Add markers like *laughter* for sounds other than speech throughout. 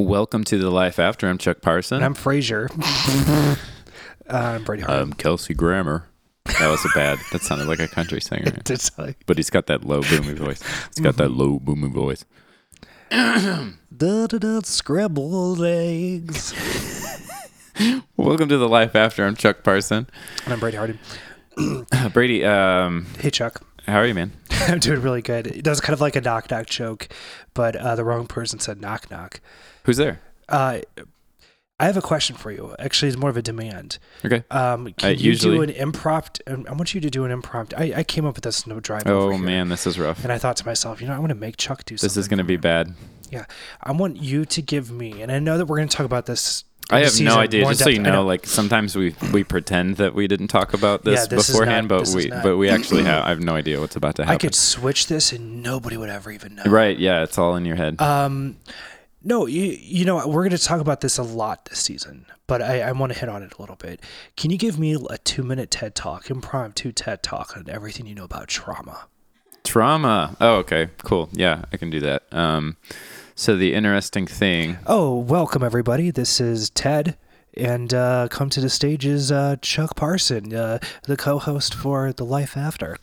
Welcome to the Life After. I'm Chuck Parson. I'm Frazier. *laughs* uh, I'm Brady Hart. I'm Kelsey Grammer. That was a bad. That sounded like a country singer. *laughs* Like, But he's got that low boomy *laughs* voice. He's got that low boomy voice. da da da scrambled eggs. Welcome to the Life After. I'm Chuck Parson. And I'm Brady Hardin. *clears throat* Brady, um, Hey, Chuck. how are you, man? I'm doing really good. That was kind of like a knock knock joke, but uh, the wrong person said knock knock. Who's there? Uh, I have a question for you. Actually, it's more of a demand. Okay. Um, can Uh, you usually- do an impromptu? I want you to do an impromptu. I, I came up with this no drive. Oh here. man, this is rough. And I thought to myself, you know, I want to make Chuck do something. This is going to be bad. Yeah, I want you to give me, and I know that we're going to talk about this. I have no idea. Just so you I know, like sometimes we we pretend that we didn't talk about this, Yeah, this beforehand, not- but this is we not- but we actually have. *clears throat* I have no idea what's about to happen. I could switch this and nobody would ever even know. Right? Yeah, it's all in your head. Um, no, you, you know, we're going to talk about this a lot this season, but I, I want to hit on it a little bit. Can you give me a two minute TED talk, impromptu TED talk on everything you know about trauma? Trauma. Oh, okay, cool. Yeah, I can do that. Um, so the interesting thing. Oh, welcome everybody. This is Ted. And uh, come to the stage is uh, Chuck Parson, uh, the co-host for The Life After.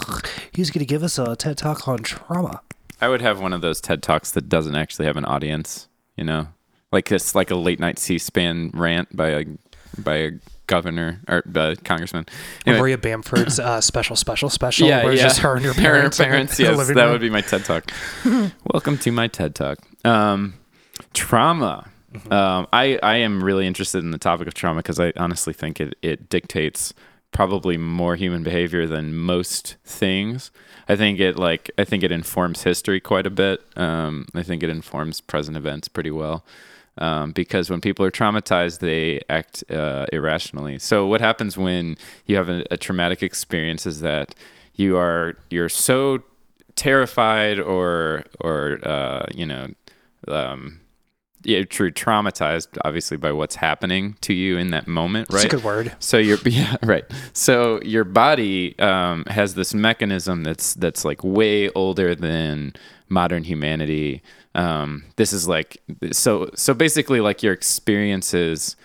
*laughs* He's going to give us a TED talk on trauma. I would have one of those TED talks that doesn't actually have an audience. You know, like this, like a late night C-SPAN rant by a by a governor or uh, congressman. Anyway, Maria Bamford's uh, *coughs* special, special, special. yeah, yeah. just her and *laughs* her Her parents. the- parents, yes, that room. would be my TED talk. *laughs* Welcome to my TED talk. Um, trauma. Mm-hmm. Um, I I am really interested in the topic of trauma because I honestly think it it dictates probably more human behavior than most things. I think it like I think it informs history quite a bit. Um, I think it informs present events pretty well. Um, because when people are traumatized, they act uh, irrationally. So what happens when you have a, a traumatic experience is that you are you're so terrified or or uh, you know um, yeah, true traumatized obviously by what's happening to you in that moment, It's right? a good word. So your *laughs* yeah right. So your body um, has this mechanism that's that's like way older than modern humanity. Um, this is like so so basically like your experiences.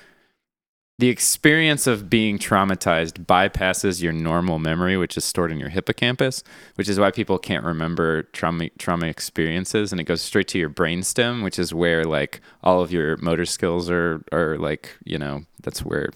The experience of being traumatized bypasses your normal memory, which is stored in your hippocampus, which is why people can't remember trauma trauma experiences, and it goes straight to your brainstem, which is where like all of your motor skills are are like you know that's where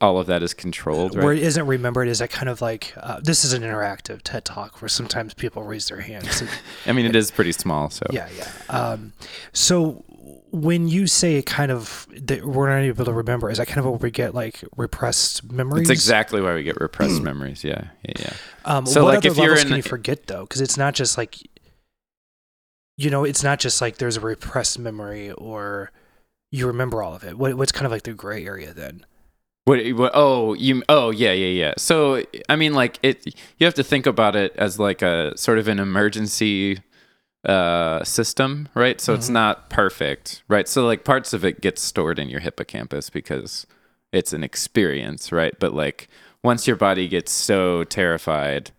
all of that is controlled, right? Where it isn't remembered is that kind of like uh, this is an interactive TED talk where sometimes people raise their hands. *laughs* I mean, it is pretty small, so yeah, yeah. Um, so when you say it kind of that we're not able to remember, is that kind of what we get like repressed memories? it's exactly why we get repressed memories. Yeah, yeah, yeah. Um, So, what like, other if you're in can you forget though? Because it's not just like you know, it's not just like there's a repressed memory or you remember all of it. What, what's kind of like the gray area then? What, what? Oh, you. Oh, yeah, yeah, yeah. So, I mean, like it. You have to think about it as like a sort of an emergency uh system right? So it's not perfect right? So like parts of it gets stored in your hippocampus because it's an experience right? But like once your body gets so terrified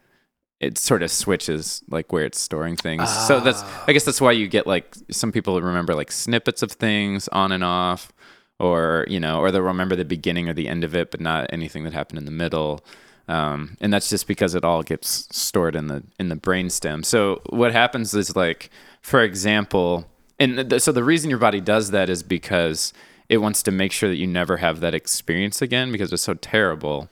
it sort of switches like where it's storing things. So that's i guess that's why you get like some people remember like snippets of things on and off or you know or they'll remember the beginning or the end of it but not anything that happened in the middle um, and that's just because it all gets stored in the in the brainstem. So what happens is like, for example, and th- so the reason your body does that is because it wants to make sure that you never have that experience again because it's so terrible.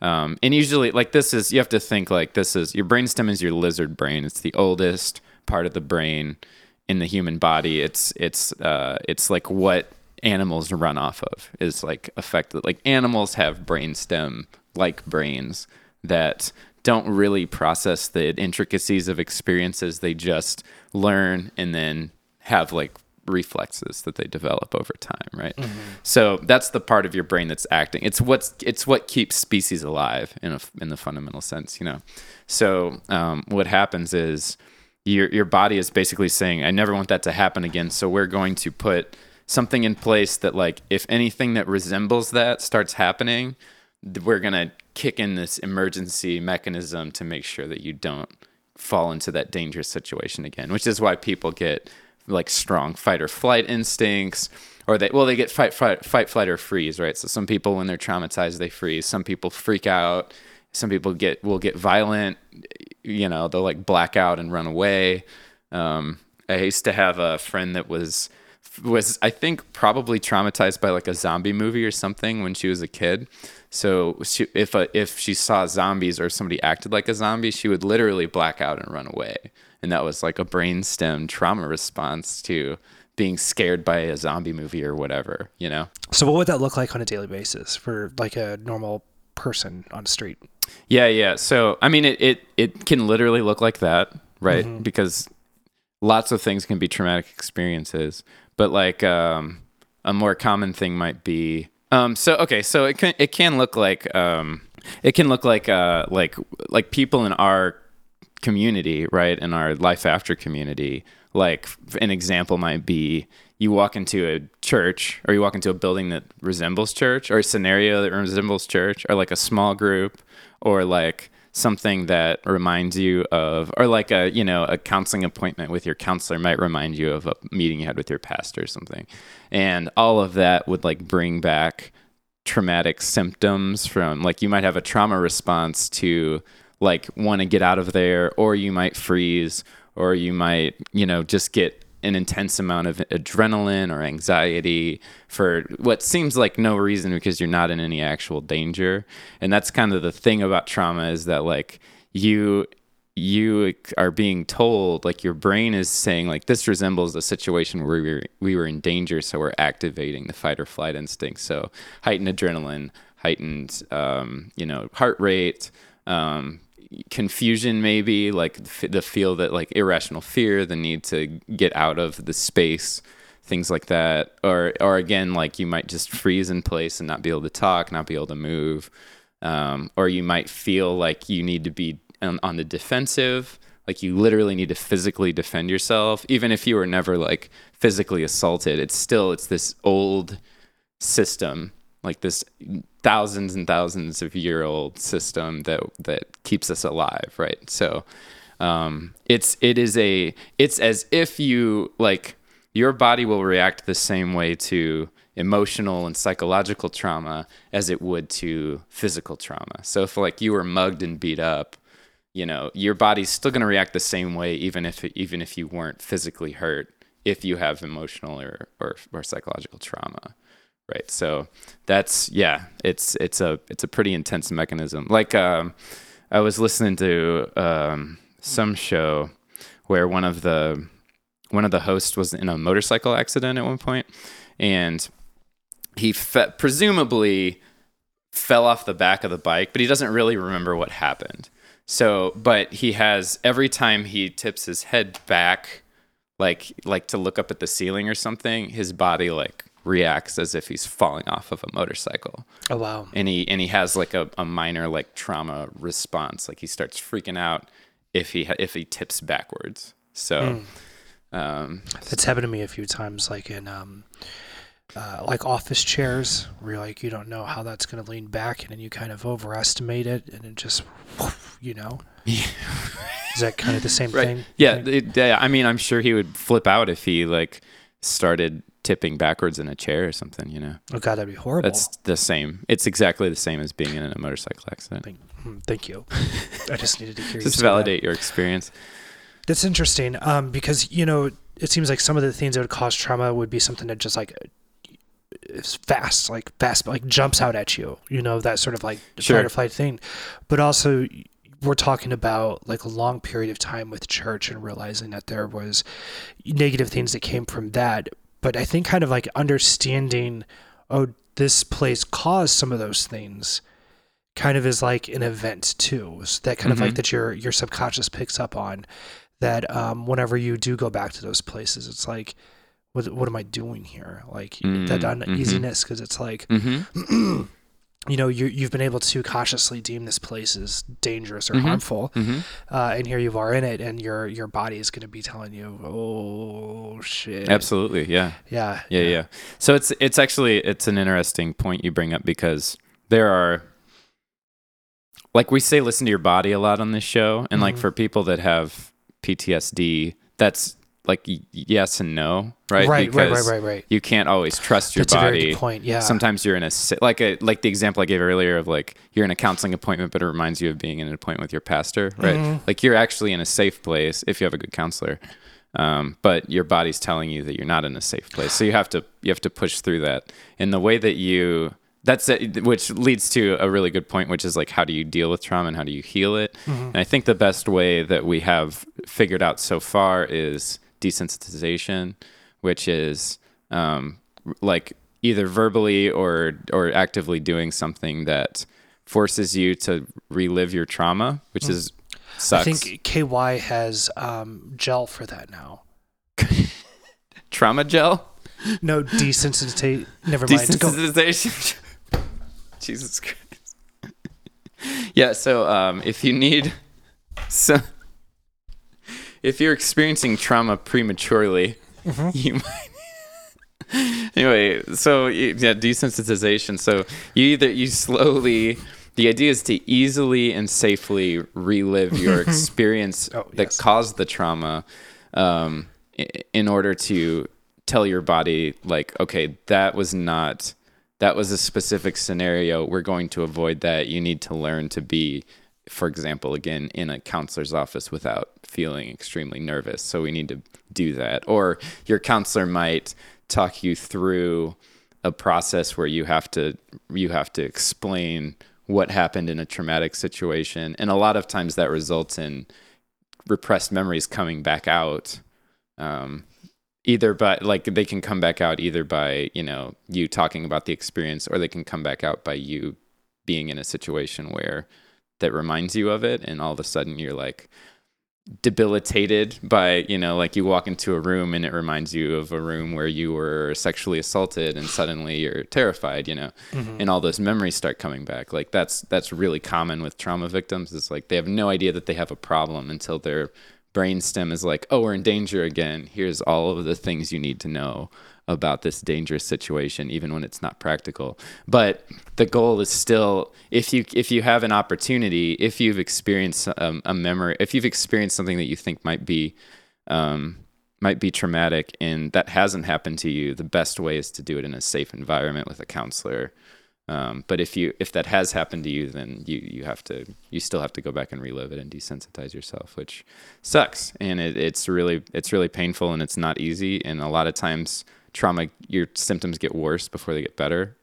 Um, and usually, like this is you have to think like this is your brainstem is your lizard brain. It's the oldest part of the brain in the human body. It's it's uh, it's like what animals run off of is like affected. Like animals have brainstem like brains that don't really process the intricacies of experiences. They just learn and then have like reflexes that they develop over time, right? So that's the part of your brain that's acting. It's what's it's what keeps species alive in a in the fundamental sense, you know. So um, what happens is your your body is basically saying, "I never want that to happen again." So we're going to put something in place that, like, if anything that resembles that starts happening, we're gonna kick in this emergency mechanism to make sure that you don't fall into that dangerous situation again. Which is why people get like strong fight or flight instincts or they well they get fight fight fight flight or freeze right? So some people when they're traumatized they freeze. Some people freak out. Some people get will get violent you know they'll like black out and run away. Um, i used to have a friend that was was i think probably traumatized by like a zombie movie or something when she was a kid so she, if a, if she saw zombies or somebody acted like a zombie she would literally black out and run away and that was like a brainstem trauma response to being scared by a zombie movie or whatever, you know? So, what would that look like on a daily basis for like a normal person on the street? Yeah, yeah. So, I mean, it, it, it can literally look like that, right? Mm-hmm. Because lots of things can be traumatic experiences, but like um, a more common thing might be. Um, so okay, so it can it can look like um, it can look like uh, like like people in our community, right, in our life after community. Like an example might be you walk into a church or you walk into a building that resembles church or a scenario that resembles church or like a small group or like something that reminds you of or like a you know a counseling appointment with your counselor might remind you of a meeting you had with your pastor or something. And all of that would like bring back traumatic symptoms from like you might have a trauma response to like want to get out of there or you might freeze or you might you know just get an intense amount of adrenaline or anxiety for what seems like no reason because you're not in any actual danger. And that's kind of the thing about trauma is that like you you are being told like your brain is saying like this resembles a situation where we were, we were in danger so we're activating the fight or flight instinct. So heightened adrenaline heightened um, you know heart rate um, confusion maybe like the feel that like irrational fear the need to get out of the space things like that. Or or again like you might just freeze in place and not be able to talk not be able to move. Um, or you might feel like you need to be on, on the defensive. Like you literally need to physically defend yourself. Even if you were never like physically assaulted it's still it's this old system like this thousands and thousands of year old system that that keeps us alive right? So um, it's it is a it's as if you like your body will react the same way to emotional and psychological trauma as it would to physical trauma. So if like you were mugged and beat up you know your body's still going to react the same way even if even if you weren't physically hurt if you have emotional or, or, or psychological trauma right? So that's yeah it's it's a it's a pretty intense mechanism. Like um, i was listening to um, some show where one of the one of the hosts was in a motorcycle accident at one point and he fe- presumably fell off the back of the bike but he doesn't really remember what happened. So but he has every time he tips his head back like like to look up at the ceiling or something his body like reacts as if he's falling off of a motorcycle. Oh wow! And he and he has like a, a minor like trauma response. Like he starts freaking out if he if he tips backwards. So mm. um, that's happened to me a few times, like in um, uh, like office chairs, where you're like you don't know how that's going to lean back, and then you kind of overestimate it, and it just, you know. Yeah. Is that kind of the same *laughs* right. thing? Yeah, it, yeah. I mean, I'm sure he would flip out if he like started tipping backwards in a chair or something, you know. Oh god, that'd be horrible. That's the same. It's exactly the same as being in a motorcycle accident. Thank, hmm, thank you. *laughs* I just needed to hear just you validate that. your experience. That's interesting, um, because you know it seems like some of the things that would cause trauma would be something that just like is fast, like fast, like jumps out at you. You know that sort of like Sure. fight or flight thing, but also we're talking about like a long period of time with church and realizing that there was negative things that came from that but i think kind of like understanding oh this place caused some of those things kind of is like an event too so that kind of like Mhm. that your your subconscious picks up on that um whenever you do go back to those places it's like what, what am i doing here like that Mm, mhm. uneasiness because it's like Mm-hmm. *clears throat* you know you you've been able to cautiously deem this place as dangerous or Mhm. harmful Mm-hmm. uh, and here you are in it and your your body is going to be telling you oh shit Absolutely. Yeah. yeah Yeah, yeah. So it's it's actually it's an interesting point you bring up because there are like we say listen to your body a lot on this show and like Mhm. for people that have PTSD that's like yes and no, right? Right, right, Because right, right, right. You can't always trust your That's a body. very good point, yeah. Sometimes you're in a like a like the example I gave earlier of like you're in a counseling appointment, but it reminds you of being in an appointment with your pastor, right? Mm-hmm. Like you're actually in a safe place if you have a good counselor. Um, but your body's telling you that you're not in a safe place, so you have to you have to push through that. And the way that you that's it, which leads to a really good point, which is like how do you deal with trauma and how do you heal it? And I think the best way that we have figured out so far is desensitization, which is um, like either verbally or or actively doing something that forces you to relive your trauma, which is sucks. I think KY has um, gel for that now. *laughs* trauma gel. No desensitizate. Never mind. Desensitization. *laughs* Jesus Christ. *laughs* yeah, so um, if you need so if you're experiencing trauma prematurely, you might *laughs* anyway, so yeah, desensitization. So you either you slowly the idea is to easily and safely relive your *laughs* experience Oh, that yes. caused the trauma um, in order to tell your body like okay that was not that was a specific scenario we're going to avoid that you need to learn to be for example again in a counselor's office without feeling extremely nervous. So we need to do that. Or your counselor might talk you through a process where you have to you have to explain what happened in a traumatic situation. And a lot of times that results in repressed memories coming back out um, either by like they can come back out either by you know you talking about the experience or they can come back out by you being in a situation where that reminds you of it and all of a sudden you're like debilitated by you know like you walk into a room and it reminds you of a room where you were sexually assaulted and suddenly you're terrified you know mm-hmm. and all those memories start coming back. Like that's that's really common with trauma victims. Is like they have no idea that they have a problem until their brainstem is like oh we're in danger again. Here's all of the things you need to know about this dangerous situation even when it's not practical. But the goal is still if you if you have an opportunity if you've experienced um, a memory if you've experienced something that you think might be um, might be traumatic and that hasn't happened to you the best way is to do it in a safe environment with a counselor. Um, but if you if that has happened to you then you you have to you still have to go back and relive it and desensitize yourself which sucks. And it, it's really it's really painful and it's not easy. And a lot of times trauma your symptoms get worse before they get better.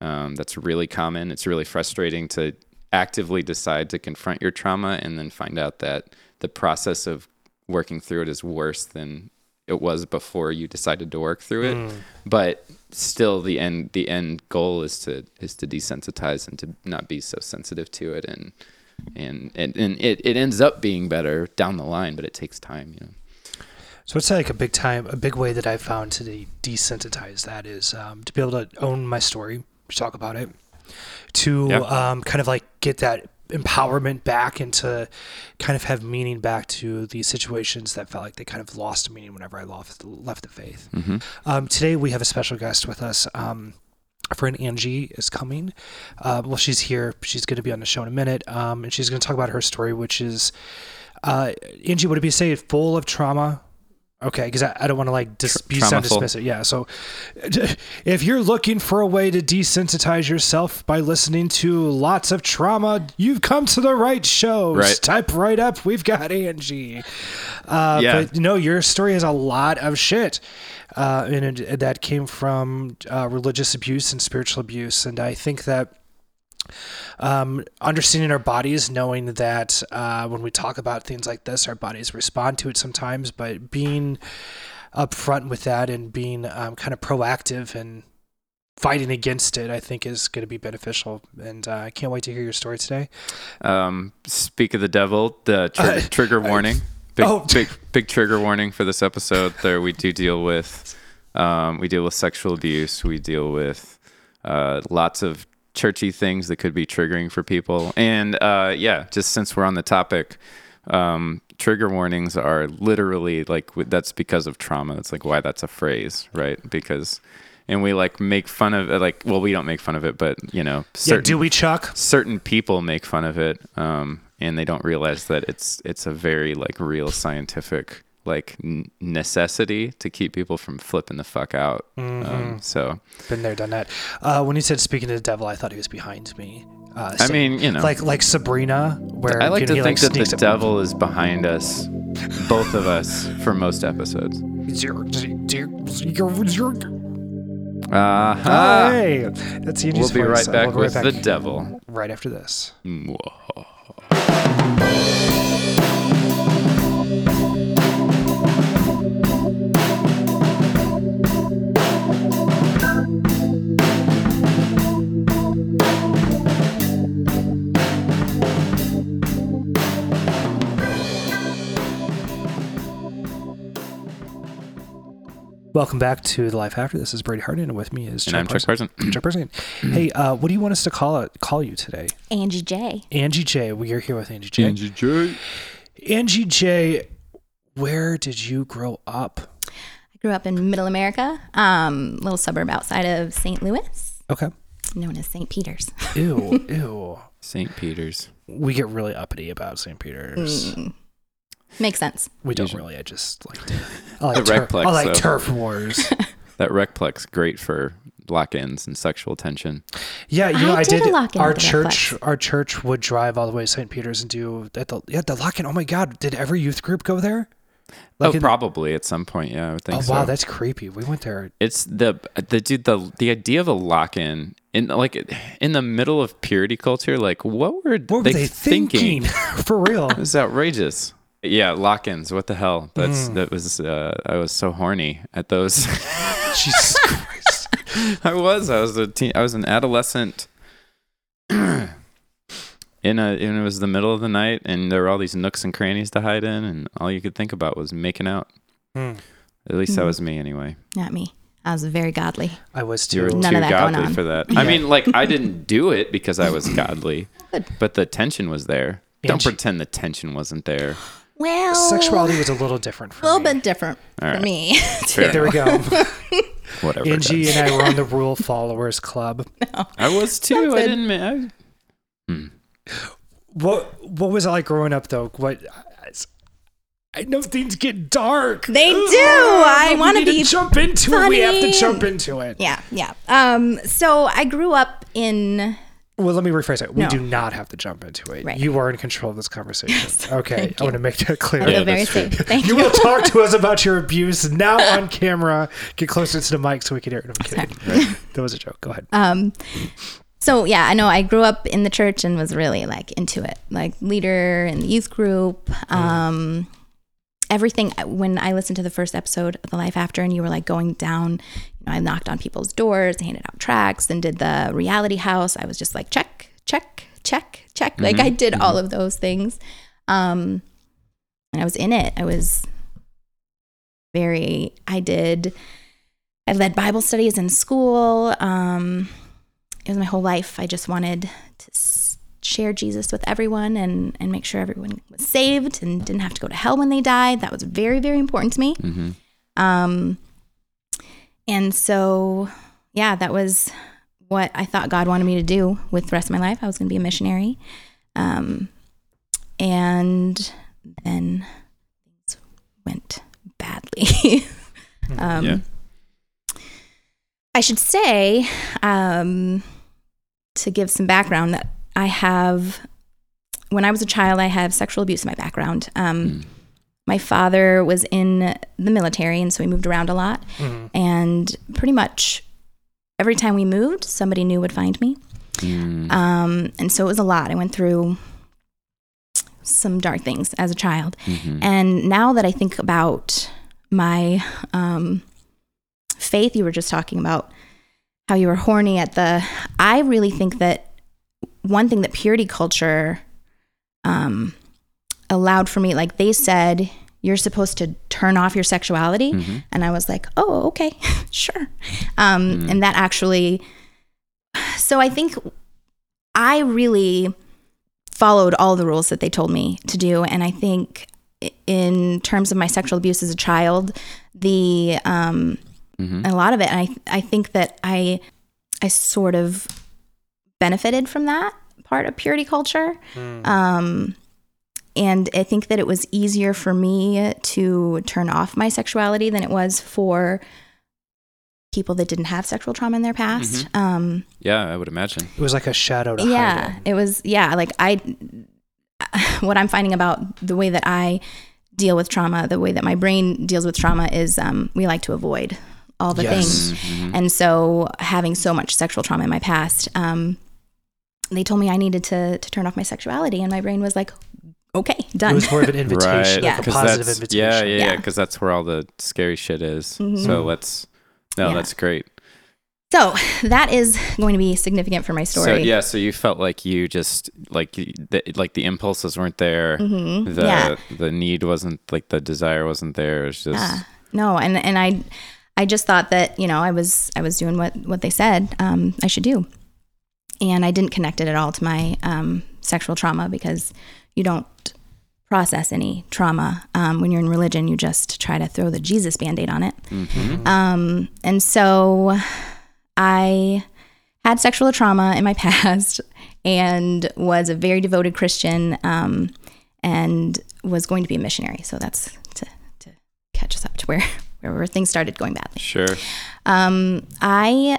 Um, that's really common. It's really frustrating to actively decide to confront your trauma and then find out that the process of working through it is worse than it was before you decided to work through it. But still the end the end goal is to is to desensitize and to not be so sensitive to it. And and and, and it, it ends up being better down the line but it takes time you know So it's like a big time, a big way that I found to de- desensitize that is um, to be able to own my story, talk about it, to Yeah. um, kind of like get that empowerment back and to kind of have meaning back to these situations that felt like they kind of lost meaning whenever I left left the faith. Um, today we have a special guest with us. Um, our friend Angie is coming. Uh, well, she's here. She's going to be on the show in a minute, um, and she's going to talk about her story, which is uh, Angie. Would it be say full of trauma? Okay, because I, I don't want to like dis- be sound dismissive. Yeah, so *laughs* if you're looking for a way to desensitize yourself by listening to lots of trauma, you've come to the right show. Right. Type right up. We've got Angie. Uh, Yeah. But no, your story has a lot of shit. Uh, and it, that came from uh, religious abuse and spiritual abuse. And I think that um, understanding our bodies, knowing that uh, when we talk about things like this, our bodies respond to it sometimes, but being upfront with that and being um, kind of proactive and fighting against it, I think is going to be beneficial. And uh, I can't wait to hear your story today. Um, speak of the devil, the tr- *laughs* Uh, trigger warning. Big, oh. big, big trigger warning for this episode. There, we do deal with, um, we deal with sexual abuse. We deal with uh, lots of churchy things that could be triggering for people. And uh, yeah, just since we're on the topic, um, trigger warnings are literally like that's because of trauma. That's like why that's a phrase, right? Because, and we like make fun of it. Like, well, we don't make fun of it, but you know, Yeah, do we, Chuck? certain people make fun of it um, and they don't realize that it's it's a very like real scientific like necessity to keep people from flipping the fuck out. Mm-hmm. Um, so Been there, done that. Uh, when he said speaking to the devil, I thought he was behind me. Uh, I mean, you know, like like Sabrina, where I like you to he, think that the devil is behind us, both of us, for most episodes. Uh huh. Hey, that's We'll be right back we'll be with right the devil. right after this. Mwah. Welcome back to the Life After. This is Brady Hardin, and with me is And I'm Chuck Parson. Chuck Parson. *clears throat* hey, uh, what do you want us to call it? Call you today? Angie Jay. Angie Jay. We are here with Angie Jay. Angie Jay. Angie Jay. Where did you grow up? I grew up in Middle America, um, little suburb outside of St. Louis, Okay. known as St. Peter's. Ew, *laughs* ew. St. Peter's. We get really uppity about St. Peter's. Mm. Makes sense. We don't really. I just like. To, I *laughs* like, The tur- Recplex, I like though. turf wars. *laughs* That recplex great for lock-ins and sexual tension. Yeah, you know, I I, did did. a lock-in our at the church, Recplex. our church would drive all the way to St. Peter's and do at the yeah the lock-in. Oh my God! Did every youth group go there? oh, in- probably at some point. Yeah, I would think Oh so. wow, that's creepy. We went there. It's the the dude the the idea of a lock-in in like in the middle of purity culture. Like, what were, What were they, thinking? *laughs* For real? It was outrageous. Yeah, lock-ins. What the hell? That's Mm. that was. Uh, I was so horny at those. *laughs* Jesus Christ! *laughs* I was. I was a teen. I was an adolescent. *clears throat* in a, and it was the middle of the night, and there were all these nooks and crannies to hide in, and all you could think about was making out. Hmm. At least that Hmm. was me, anyway. Not me. I was very godly. I was You were too. None too of that going godly on. for that. *laughs* I mean, like I didn't do it because I was godly, but the tension was there. Don't Angie- pretend the tension wasn't there. Well, Sexuality was a little different for a little me. bit different All for right. me. *laughs* Fair There we go. *laughs* Whatever. Angie and I were on the *laughs* Rule Followers Club. I was too. That's I it. didn't. ma- I, hmm. What What was it like growing up though? What I know things get dark. They Ugh, do. I but we wanna need be jump into it. We have to funny. jump into it. yeah, yeah. Um, so I grew up in. Well, let me rephrase it. We No. do not have to jump into it. Right. You are in control of this conversation. okay, Thank I want to make that clear. Yeah, very true. safe. Thank You you. will talk to us about your *laughs* abuse now on camera. Get closer to the mic so we can hear it. I'm kidding. That was a joke. Go ahead. Um, so yeah, I know I grew up in the church and was really like into it, like leader in the youth group. Um, everything. When I listened to the first episode of the Life After, and you were like going down, you know, I knocked on people's doors, handed out tracts, and did the reality house. I was just like check, check, check, check. Like I did all of those things, um, and I was in it. I was very. I did. I led Bible studies in school. Um, it was my whole life. I just wanted to share Jesus with everyone and, and make sure everyone was saved and didn't have to go to hell when they died. That was very, very important to me. Mhm. Um, and so, yeah, that was what I thought God wanted me to do with the rest of my life. I was going to be a missionary. Um, and then things went badly. *laughs* um, Yeah. I should say, um, to give some background, that I have, when I was a child, I have sexual abuse in my background. Um, Mm. My father was in the military, and so we moved around a lot. Mhm. And pretty much every time we moved, somebody new would find me. Mm. Um, and so it was a lot. I went through some dark things as a child. Mhm. And now that I think about my um, faith, you were just talking about how you were horny at the. I really think that one thing that purity culture um, allowed for me, like they said, you're supposed to turn off your sexuality. Mhm. And I was like, oh, okay, *laughs* sure. Um, Mm. And that actually, so I think I really followed all the rules that they told me to do. And I think in terms of my sexual abuse as a child, the, um, Mhm. a lot of it, and I, I think that I, I sort of benefited from that part of purity culture. Mm. Um, and I think that it was easier for me to turn off my sexuality than it was for people that didn't have sexual trauma in their past. Um, Yeah, I would imagine. It was like a shadow to yeah, in. it was. Yeah, like I, *laughs* what I'm finding about the way that I deal with trauma, the way that my brain deals with trauma is um, we like to avoid all the Yes. things. And so, having so much sexual trauma in my past, um, they told me I needed to to turn off my sexuality, and my brain was like, "Okay, done. It was more of an invitation, right. Yeah. like a 'Cause positive invitation. Yeah, yeah, yeah. Yeah. Because that's where all the scary shit is. Mhm. So let's. No, Yeah. that's great. So that is going to be significant for my story. So yeah, so you felt like you just like the, like the impulses weren't there. Mhm. The Yeah. the need wasn't like the desire wasn't there. It was just Yeah. No, and and I I just thought that, you know, I was I was doing what what they said um, I should do. And I didn't connect it at all to my um, sexual trauma because you don't process any trauma um, when you're in religion. You just try to throw the Jesus band-aid on it. Mhm. Um, and so I had sexual trauma in my *laughs* past and was a very devoted Christian um, and was going to be a missionary. So that's to, to catch us up to where, *laughs* where things started going badly. sure. Um, I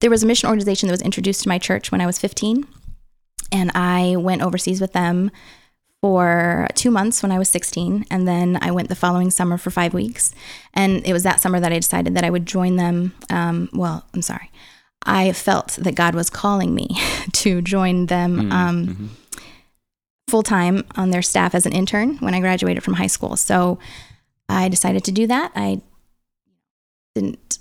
there was a mission organization that was introduced to my church when I was 15, and I went overseas with them for two months when I was 16, and then I went the following summer for five weeks. And it was that summer that I decided that I would join them. Um, well, I'm sorry, I felt that God was calling me *laughs* to join them. Um, Mhm. full time on their staff as an intern when I graduated from high school. So I decided to do that. I didn't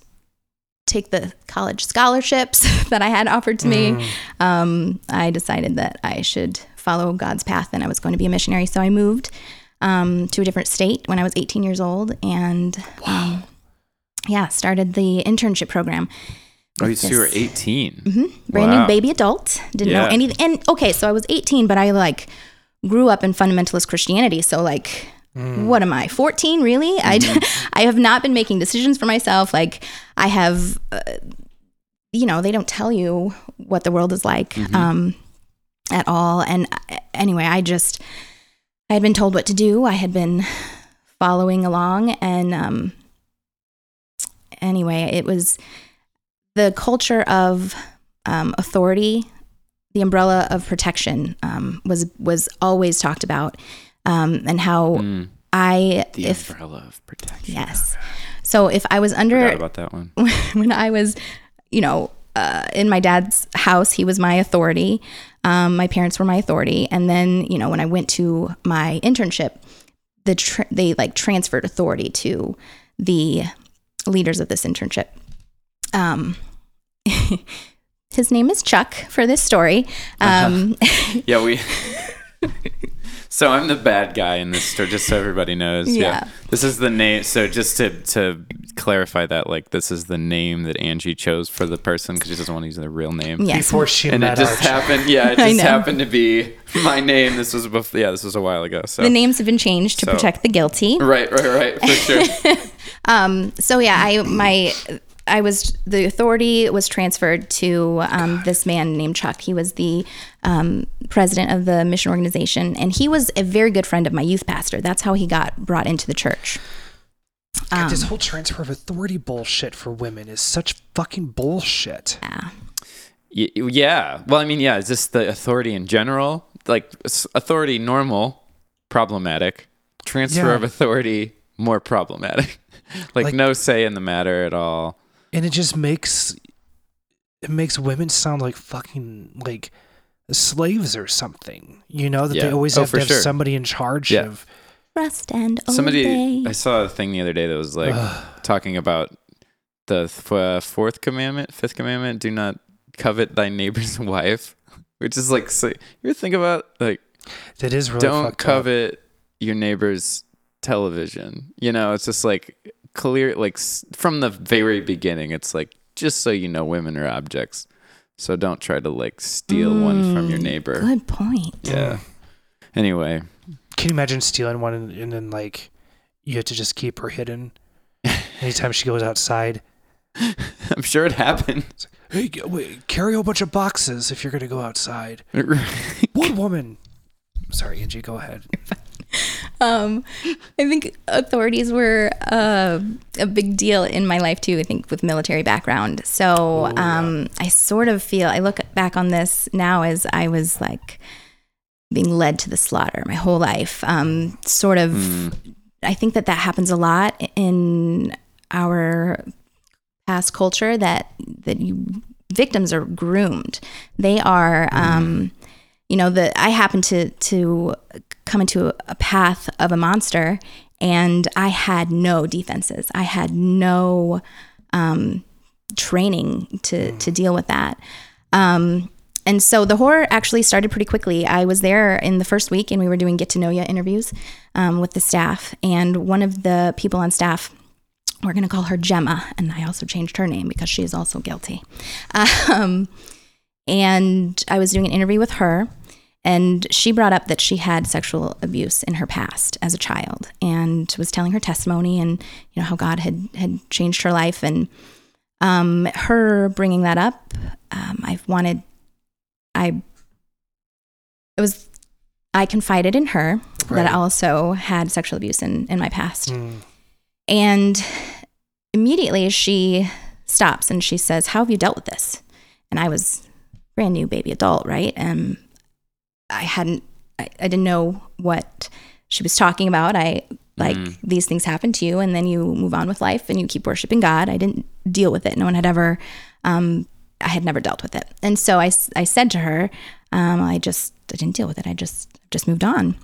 take the college scholarships *laughs* that I had offered to me. Mm. Um, I decided that I should follow God's path and I was going to be a missionary. So I moved um, to a different state when I was 18 years old and um, yeah, started the internship program. Oh, so you were this- 18. hmm Brand Wow. new baby adult. Didn't know anything. And okay, so I was 18, but I like grew up in fundamentalist Christianity. So like, Mm. what am I? 14? Really? I *laughs* I have not been making decisions for myself. Like I have, uh, you know, they don't tell you what the world is like um, at all. And uh, anyway, I just I had been told what to do. I had been following along, and um, anyway, it was the culture of um, authority, the umbrella of protection um, was was always talked about, um, and how Mm. I The if umbrella of protection. yes, so if I was Forgot under about that one. *laughs* when I was, you know, uh, in my dad's house, he was my authority. Um, my parents were my authority, and then you know when I went to my internship, the tr- they like transferred authority to the leaders of this internship. Um, *laughs* his name is Chuck for this story. Um, *laughs* Yeah, we. So I'm the bad guy in this story, just so everybody knows. Yeah. Yeah. This is the name. So just to to clarify that, like, this is the name that Angie chose for the person because she doesn't want to use their real name. yes. Before she And it just Archie. happened. Yeah, *laughs* it just happened to be my name. This was before. Yeah, this was a while ago. So. The names have been changed to So- protect the guilty. Right, right, right, for sure. *laughs* Um, so yeah, I my I was the authority was transferred to um, this man named Chuck. He was the um, president of the mission organization, and he was a very good friend of my youth pastor. That's how he got brought into the church. God, this whole transfer of authority bullshit for women is such fucking bullshit. Yeah. Y- yeah. Well, I mean, yeah, Is this the authority in general. Like authority, normal, problematic. Transfer Yeah. of authority, more problematic. *laughs* like, Like- no say in the matter at all. And it just makes it makes women sound like fucking like slaves or something. You know that Yeah. they always Oh, have to have sure. somebody in charge Yeah. of. Rest and Somebody, obey. I saw a thing the other day that was like talking about the f- uh, fourth commandment, fifth commandment: do not covet thy neighbor's *laughs* wife. Which is like, so, you think about like That is really don't fucked up. covet your neighbor's television. You know, it's just like clear, like from the very beginning, it's like just so you know, women are objects. So don't try to like steal one from your Mm, neighbor. Good point. Yeah. Anyway, Can you imagine stealing one and, and then like you have to just keep her hidden *laughs* anytime she goes outside? I'm sure it happened. Hey, wait, carry a whole bunch of boxes if you're gonna go outside. *laughs* What woman? Sorry, Angie, go ahead. *laughs* um, I think authorities were uh, a big deal in my life too. I think with military background, so um, I sort of feel I look back on this now as I was like being led to the slaughter my whole life. Um, sort of, I think that that happens a lot in our past culture that that you victims are groomed. They are. Um, you know the i happen to to come into a path of a monster and i had no defenses. I had no um, training to to deal with that. Um, and so the horror actually started pretty quickly. I was there in the first week and we were doing get to know you interviews um, with the staff. And one of the people on staff we're going to call her gemma and i also changed her name because she is also guilty. *laughs* Um, and I was doing an interview with her, and she brought up that she had sexual abuse in her past as a child, and was telling her testimony and you know how God had had changed her life, and um, her bringing that up, um, I wanted, I, it was, I confided in her Right. that I also had sexual abuse in in my past, Mm. and immediately she stops and she says, How have you dealt with this? And I was brand new baby adult, right? And I hadn't, I, I didn't know what she was talking about. I, like, these things happen to you and then you move on with life and you keep worshiping God. I didn't deal with it. No one had ever, um, I had never dealt with it. And so I, I said to her, um, I just, I didn't deal with it. I just, just moved on.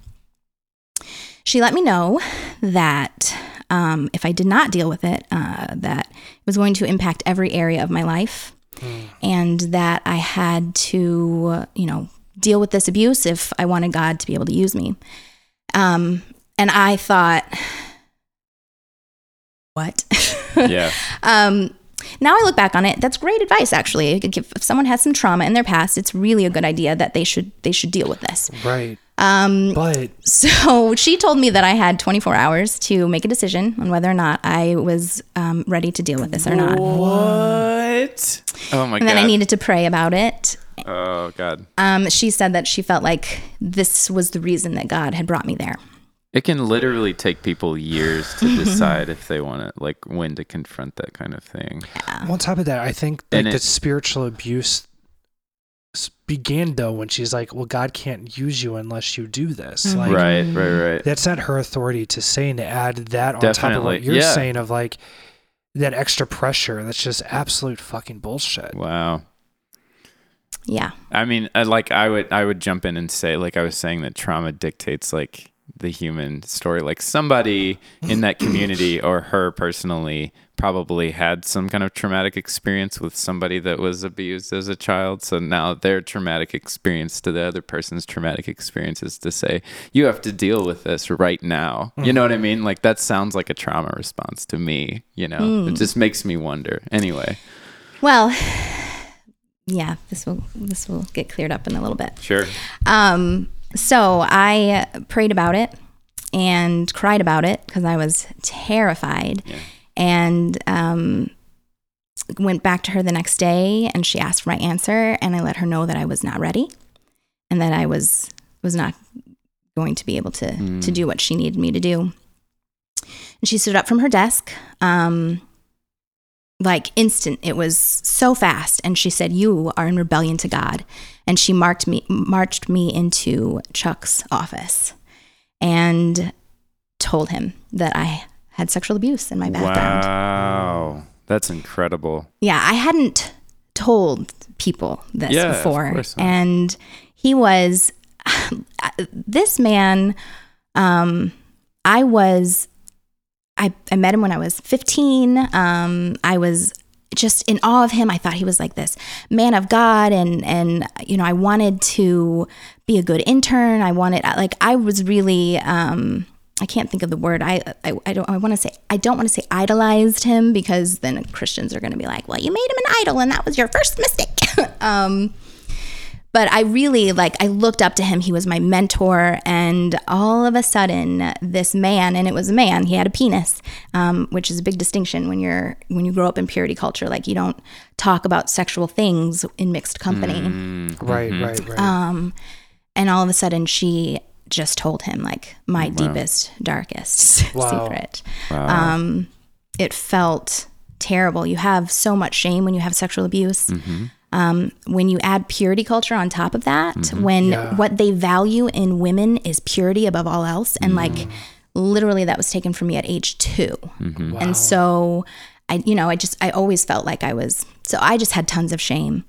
She let me know that um, if I did not deal with it, uh, that it was going to impact every area of my life, and that I had to, you know, deal with this abuse if I wanted God to be able to use me. Um, and I thought, what? *laughs* Yeah. Um, now I look back on it, that's great advice. Actually, if if someone has some trauma in their past, it's really a good idea that they should they should deal with this. Right. Um, But *laughs* so she told me that I had 24 hours to make a decision on whether or not I was um, ready to deal with this or not. What? Oh my And god. then I needed to pray about it. Oh god. Um, she said that she felt like this was the reason that God had brought me there. It can literally take people years to *laughs* decide if they want to, like, when to confront that kind of thing. on top of that, I think like And the spiritual abuse began though when she's like, "Well, God can't use you unless you do this." Like, right, right, right. that's not her authority to say and to add that on top of Definitely, what you're yeah. saying of like that extra pressure. That's just absolute fucking bullshit. Wow. Yeah. I mean, uh, like I would I would jump in and say like I was saying that trauma dictates like the human story. Like somebody in that community *clears throat* or her personally probably had some kind of traumatic experience with somebody that was abused as a child. So now their traumatic experience to the other person's traumatic experience is to say, you have to deal with this right now. You hmm. know what I mean? Like that sounds like a trauma response to me, you know? It hmm. just makes me wonder. Anyway, Well, yeah, this will this will get cleared up in a little bit. sure. Um, so I prayed about it and cried about it because I was terrified. Yeah. And um, went back to her the next day, and she asked for my answer, and I let her know that I was not ready, and that I was was not going to be able to to do what she needed me to do. And she stood up from her desk. Um, like instant. It was so fast. And she said you are in rebellion to god. And she marked me marched me into chuck's office and told him that i had sexual abuse in my background. Wow. That's incredible. yeah i hadn't told people this Yeah, before. and he was *sighs* this man um i was I, I met him when I was 15. Um, I was just in awe of him. I thought he was like this man of God, and and you know I wanted to be a good intern. I wanted like I was really um, I can't think of the word. I I, I don't I want to say I don't want to say idolized him because then Christians are going to be like, well, you made him an idol, and that was your first mistake. *laughs* um, but I really like I looked up to him. He was my mentor, and all of a sudden, this man, and it was a man. He had a penis, um, which is a big distinction when you're when you grow up in purity culture. Like you don't talk about sexual things in mixed company. Right, right, right. Um, and all of a sudden, she just told him like my deepest, darkest *laughs* Wow. secret. Um, it felt terrible. You have so much shame when you have sexual abuse. Um, when you add purity culture on top of that, when Yeah. what they value in women is purity above all else, and like literally that was taken from me at age 2 Wow. and so I, you know, I just I always felt like I was. So I just had tons of shame.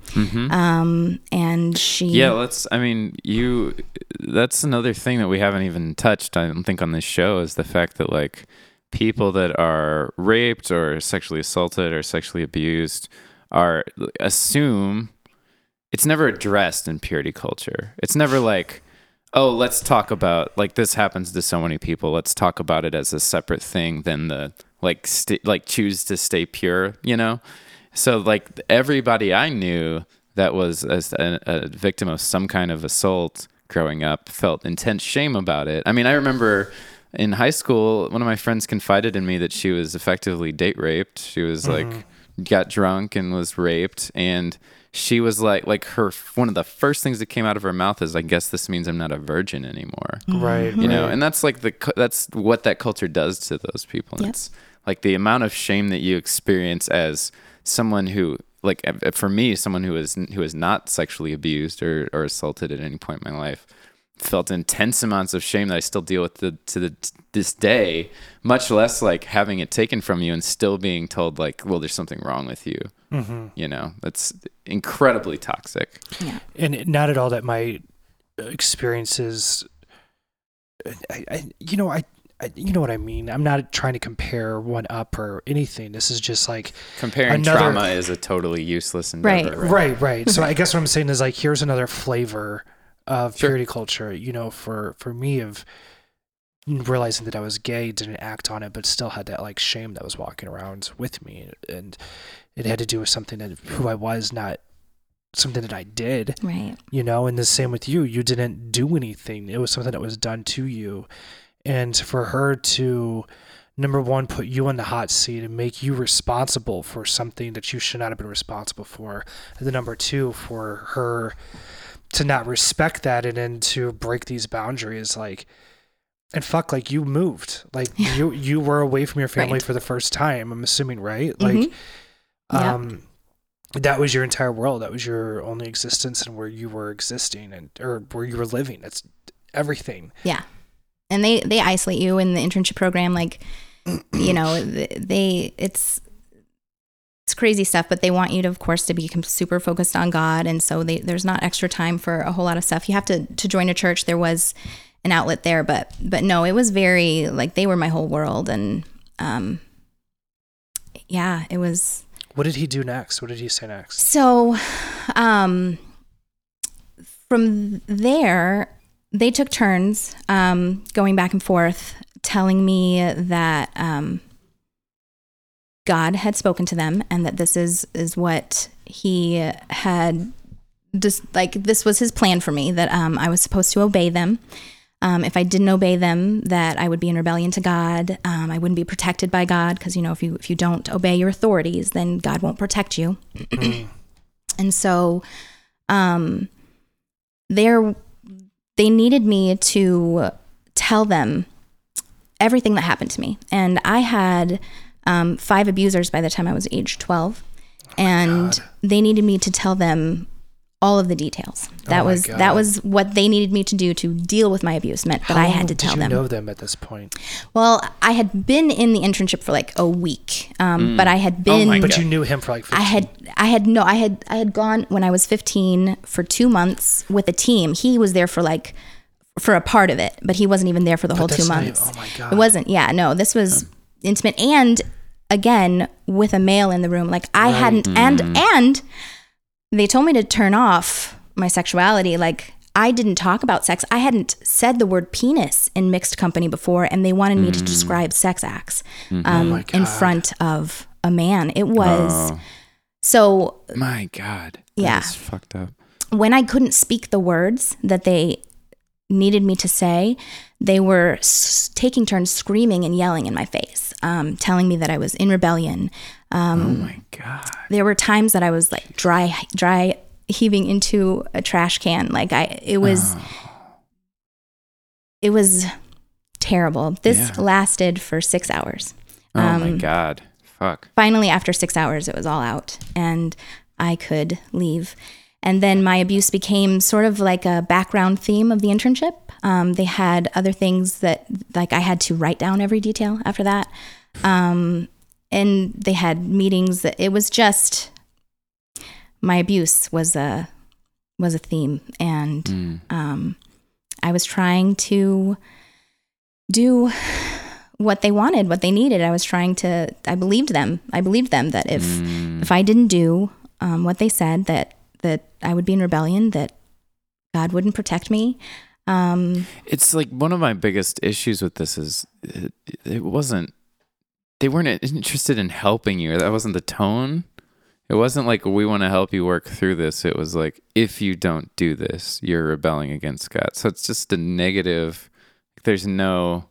Um, and she, Yeah, let's. I mean, you. That's another thing that we haven't even touched. I don't think on this show is the fact that like people that are raped or sexually assaulted or sexually abused are assume it's never addressed in purity culture. It's never like, oh, let's talk about like this happens to so many people. Let's talk about it as a separate thing than the like st- like choose to stay pure. You know. So like everybody I knew that was as a, a victim of some kind of assault growing up felt intense shame about it. I mean, I remember in high school, one of my friends confided in me that she was effectively date raped. She was like mm-hmm. Got drunk and was raped and she was like like her one of the first things that came out of her mouth is I guess this means I'm not a virgin anymore mm-hmm. right. you know and that's like the that's what that culture does to those people and Yep. it's like the amount of shame that you experience as someone who like for me someone who is who is not sexually abused or, or assaulted at any point in my life felt intense amounts of shame that I still deal with the, to the, this day much less like having it taken from you and still being told like well there's something wrong with you Mm-hmm. you know that's incredibly toxic Yeah. and not at all that my experiences I, I you know I, I you know what i mean i'm not trying to compare one up or anything this is just like comparing Another- trauma is a totally useless endeavor Right. right right so i guess what i'm saying is like here's another flavor of Sure. purity culture you know for for me of realizing that i was gay didn't act on it but still had that like shame that was walking around with me and it had to do with something that who i was not something that i did right, you know and the same with you. You didn't do anything. It was something that was done to you. And for her to number one put you on the hot seat and make you responsible for something that you should not have been responsible for. And then number two for her to not respect that and then to break these boundaries like and fuck like you moved like you you were away from your family Right. for the first time i'm assuming right like Mhm. Yeah. um that was your entire world that was your only existence and where you were existing and or where you were living that's everything yeah. And they they isolate you in the internship program, like you know, they it's it's crazy stuff, but they want you to, of course, to be super focused on God, and so they, there's not extra time for a whole lot of stuff. You have to to join a church. There was an outlet there, but but no, it was very like they were my whole world, and um, yeah, it was. what did he do next what did he say next So, um, from there, they took turns um, going back and forth, telling me that um, God had spoken to them and that this is is what He had just like this was His plan for me that um, I was supposed to obey them. Um, if I didn't obey them, that I would be in rebellion to God. Um, I wouldn't be protected by God because you know if you if you don't obey your authorities, then God won't protect you. *clears throat* and so, um, there they needed me to tell them everything that happened to me, and I had um, five abusers by the time I was age twelve, and God. they needed me to tell them all of the details. That Oh was God. that was what they needed me to do to deal with my abuse. Meant that How I had to did tell you them. know them at this point Well, I had been in the internship for like a week, um, but I had been. Oh my but God. you knew him for like 15. I had, I had no, I had, I had gone when I was 15 for two months with a team. He was there for like, for a part of it, but he wasn't even there for the whole two that's not months. even- oh my God. It wasn't. Yeah, no, this was intimate, and again with a male in the room. Like I hadn't, mm-hmm. and and they told me to turn off my sexuality. Like I didn't talk about sex. I hadn't said the word penis in mixed company before, and they wanted me to mm. describe sex acts mm-hmm. um, Oh in front of a man. It was Oh. so My God. Yeah. That's fucked up. when I couldn't speak the words that they needed me to say, they were s- taking turns screaming and yelling in my face, um, telling me that I was in rebellion. Um, Oh my God. there were times that I was like dry, dry heaving into a trash can. Like I, it was, it was terrible. This Yeah. lasted for six hours. Oh my Um, god. Fuck. finally after six hours it was all out and i could leave and then my abuse became sort of like a background theme of the internship um, they had other things that like i had to write down every detail after that um, and they had meetings that it was just my abuse was a was a theme and Mm. um, I was trying to do what they wanted, what they needed. I was trying to. I believed them. I believed them that if Mm. if I didn't do um, what they said, that that I would be in rebellion, that God wouldn't protect me. Um, It's like one of my biggest issues with this is it, it wasn't they weren't interested in helping you. That wasn't the tone. It wasn't like we want to help you work through this. It was like if you don't do this, you're rebelling against God. So it's just a negative. There's no.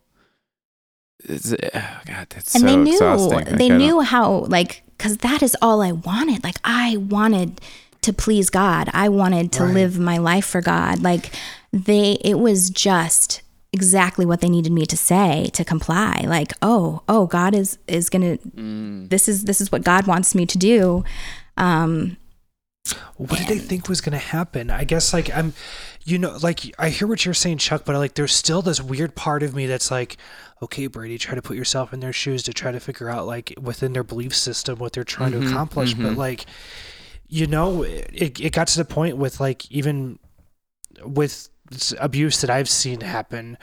It's, oh God, that's and so they knew exhausting. Like, they knew how like because that is all I wanted. Like I wanted to please God. I wanted to Right. live my life for God. Like they, it was just exactly what they needed me to say to comply. Like oh oh God is is gonna Mm. this is this is what God wants me to do. Um, What did they think was going to happen? I guess like I'm, you know, like I hear what you're saying, Chuck, but like there's still this weird part of me that's like, okay, Brady, try to put yourself in their shoes to try to figure out like within their belief system what they're trying Mhm, to accomplish. But mhm. like, you know, it it got to the point with like even with abuse that I've seen happen.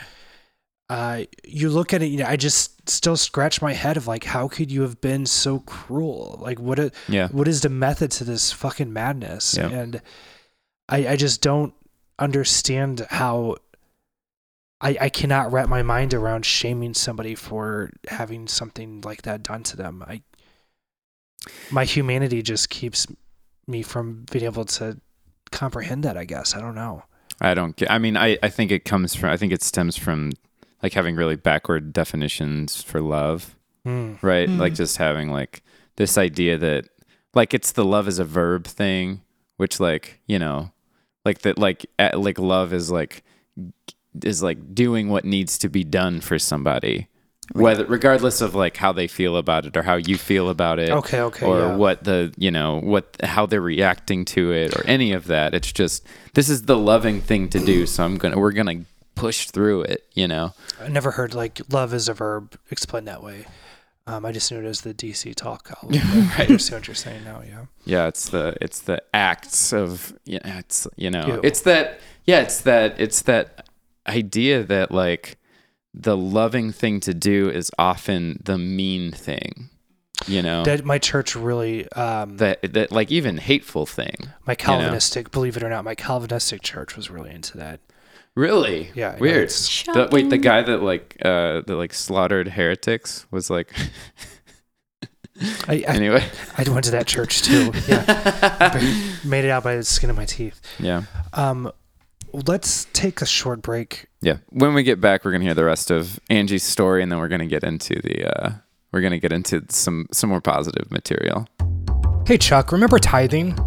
Uh, you look at it, you know, I just still scratch my head of like, how could you have been so cruel? Like, what a, Yeah. what is the method to this fucking madness? Yeah. And I, I just don't understand how I, I cannot wrap my mind around shaming somebody for having something like that done to them. I my humanity just keeps me from being able to comprehend that, I guess. I don't know. I don't get. I mean, I, I think it comes from. I think it stems from like having really backward definitions for love, Mm. right? Mm. Like just having like this idea that like it's the love is a verb thing, which like you know, like that like at, like love is like is like doing what needs to be done for somebody, whether regardless of like how they feel about it or how you feel about it Okay, okay. or yeah. what the you know what how they're reacting to it or any of that it's just this is the loving thing to do so i'm gonna we're gonna push through it you know I never heard like love is a verb explained that way. Um, I just knew it as the DC talk. I'll *laughs* I understand what you're saying now. Yeah. yeah it's the it's the acts of yeah it's you know Ew. it's that yeah it's that it's that idea that like the loving thing to do is often the mean thing you know That my church really, um, that that like even hateful thing my Calvinistic, believe it or not, my Calvinistic church was really into that. Really? Yeah, Weird. The, wait, the guy that like uh that like slaughtered heretics was like I, I, anyway. I went to that church too. Yeah. *laughs* Made it out by the skin of my teeth. yeah. Um, let's take a short break. Yeah. When we get back, we're gonna hear the rest of Angie's story, and then we're gonna get into the uh we're gonna get into some some more positive material. Hey, Chuck, remember tithing?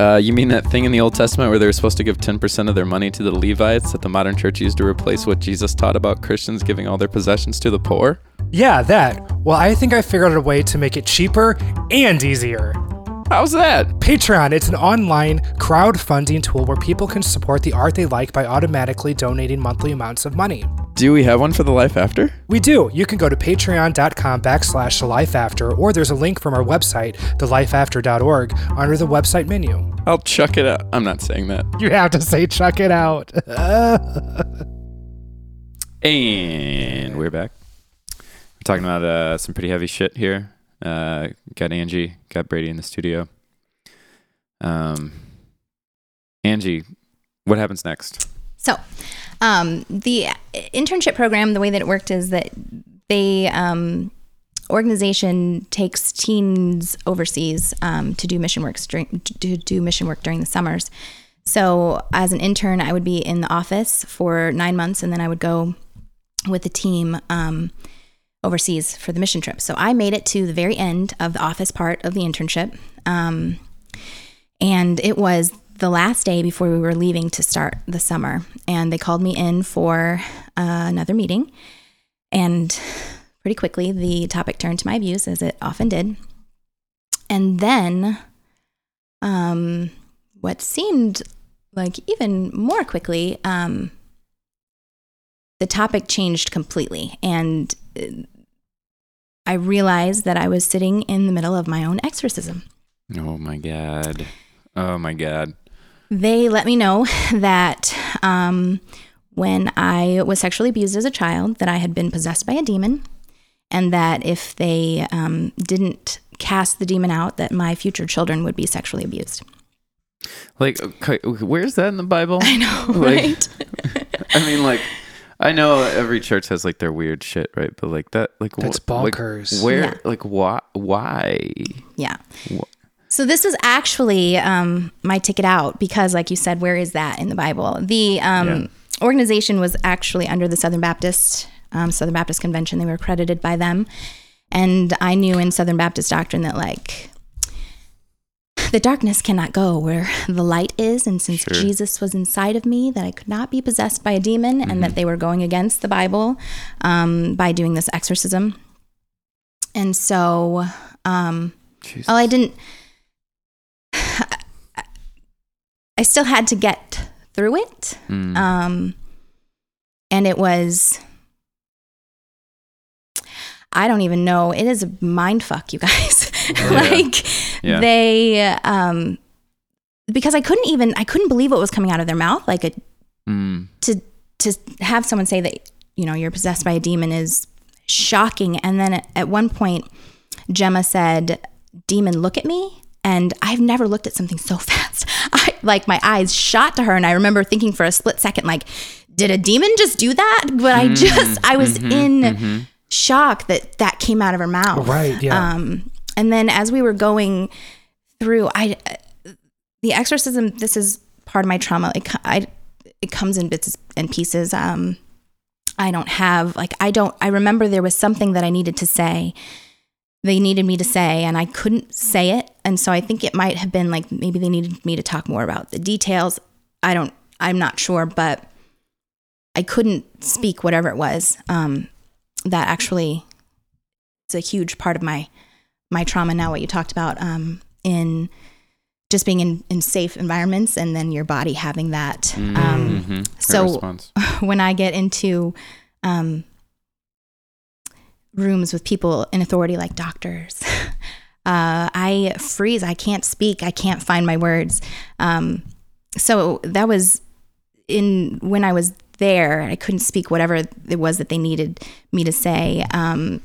Uh, you mean that thing in the Old Testament where they were supposed to give 10% of their money to the Levites that the modern church used to replace what Jesus taught about Christians giving all their possessions to the poor? Yeah, that. Well, I think I figured out a way to make it cheaper and easier. How's that? Patreon, it's an online crowdfunding tool where people can support the art they like by automatically donating monthly amounts of money. Do we have one for the life after? We do. You can go to patreon.com backslash the life after, or there's a link from our website, thelifeafter.org, under the website menu. I'll chuck it out. I'm not saying that. You have to say chuck it out. *laughs* And we're back. We're talking about uh, some pretty heavy shit here. Uh, got Angie, got Brady in the studio. Um, Angie, what happens next? So, um, the internship program, the way that it worked is that they um, organization takes teens overseas um, to do mission works during to do mission work during the summers. So, as an intern, I would be in the office for nine months, and then I would go with the team um, overseas for the mission trip. So, I made it to the very end of the office part of the internship. Um, and it was the last day before we were leaving to start the summer, and they called me in for uh, another meeting. And pretty quickly, the topic turned to my abuse, as it often did. And then, um, what seemed like even more quickly, um, the topic changed completely. And uh, I realized that I was sitting in the middle of my own exorcism. Oh my god. Oh my god. They let me know *laughs* that um, when I was sexually abused as a child, that I had been possessed by a demon, and that if they um, didn't cast the demon out, that my future children would be sexually abused. Like, okay, where's that in the Bible? I know, *laughs* Like- right? *laughs* I mean, like, I know every church has like their weird shit, right? But like that, like, That's wh- like, where, Yeah. like, why? Why? Yeah. Wha- So this was actually um, my ticket out because, like you said, where is that in the Bible? The um, Yeah. organization was actually under the Southern Baptist um, Southern Baptist Convention. They were accredited by them, and I knew in Southern Baptist doctrine that like the darkness cannot go where *laughs* the light is, and since Sure. Jesus was inside of me, that I could not be possessed by a demon, and that they were going against the Bible um, by doing this exorcism. And so, um, well, I didn't. *sighs* I still had to get through it. Mm. Um, and it was, I don't even know. It is a mind fuck, you guys. *laughs* like Yeah. they, um, because I couldn't even, I couldn't believe what was coming out of their mouth. Like a, Mm. to, to have someone say that, you know, you're possessed by a demon is shocking. And then at, at one point, Gemma said, demon, look at me. And I've never looked at something so *laughs* fast. I like my eyes shot to her, and I remember thinking for a split second, like, did a demon just do that? But I just, I was in shock that that came out of her mouth. Right, yeah. Um, and then as we were going through, I, the exorcism. This is part of my trauma. It, I, it comes in bits and pieces. Um, I don't have like I don't. I remember there was something that I needed to say. They needed me to say, and I couldn't say it. And so I think it might have been like maybe they needed me to talk more about the details. I don't. I'm not sure, but I couldn't speak whatever it was. Um, that actually it's a huge part of my my trauma now. What you talked about um, in just being in, in safe environments, and then your body having that. Um, Mhm. So- response. *laughs* when I get into um, rooms with people in authority like doctors, *laughs* uh, I freeze. I can't speak. I can't find my words. Um, so that was in when I was there. I couldn't speak whatever it was that they needed me to say. Um,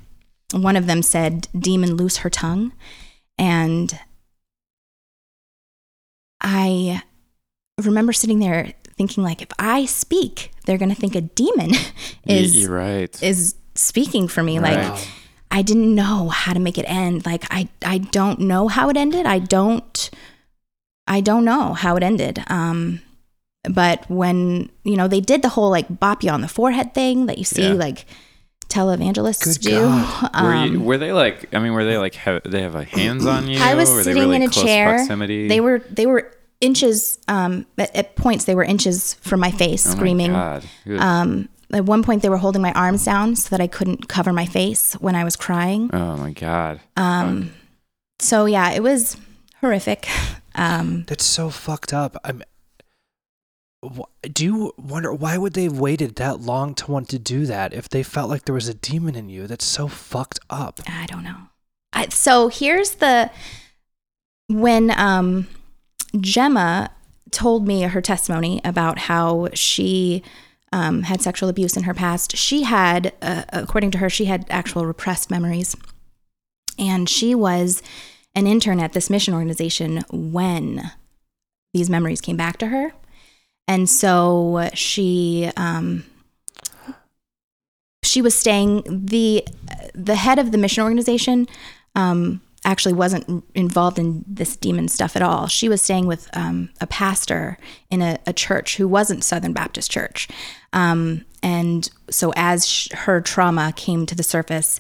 one of them said, "Demon, loose her tongue," and I remember sitting there thinking like if I speak, they're going to think a demon is right. is speaking for me Right. like I didn't know how to make it end. Like I I don't know how it ended. I don't I don't know how it ended. Um but when, you know, they did the whole like bop you on the forehead thing that you see Yeah. like televangelists Good do. God. were Um, you? Were they like? I mean, were they like? Have, they have a hands on you? I was sitting really in a chair. Proximity? They were they were inches um at, at points they were inches from my face Oh my screaming. God. Um at one point they were holding my arms down so that I couldn't cover my face when I was crying. oh my God. Um so yeah, it was horrific. *laughs* Um That's so fucked up. I'm. Do you wonder why would they have waited that long to want to do that if they felt like there was a demon in you? That's so fucked up. I don't know. I, so here's the when um Gemma told me her testimony about how she um, had sexual abuse in her past. She had, uh, according to her, she had actual repressed memories, and she was an intern at this mission organization when these memories came back to her, and so she um, she was staying the the head of the mission organization um, actually wasn't involved in this demon stuff at all. She was staying with um, a pastor in a, a church who wasn't Southern Baptist Church. Um, and so as sh- her trauma came to the surface,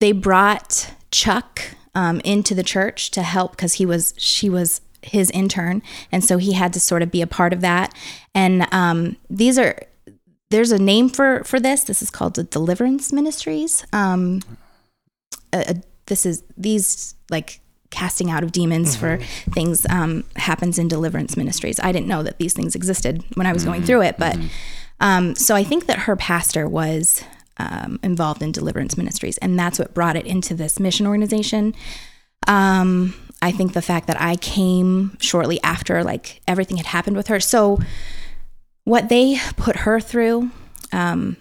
they brought Chuck um, into the church to help because he was she was his intern, and so he had to sort of be a part of that. And um, these are there's a name for for this. This is called the Deliverance Ministries. Um, a, a- this is these like casting out of demons for things um, happens in deliverance ministries. I didn't know that these things existed when I was going through it, but um, so I think that her pastor was um, involved in deliverance ministries, and that's what brought it into this mission organization. Um, I think the fact that I came shortly after, like everything had happened with her. So, what they put her through, um,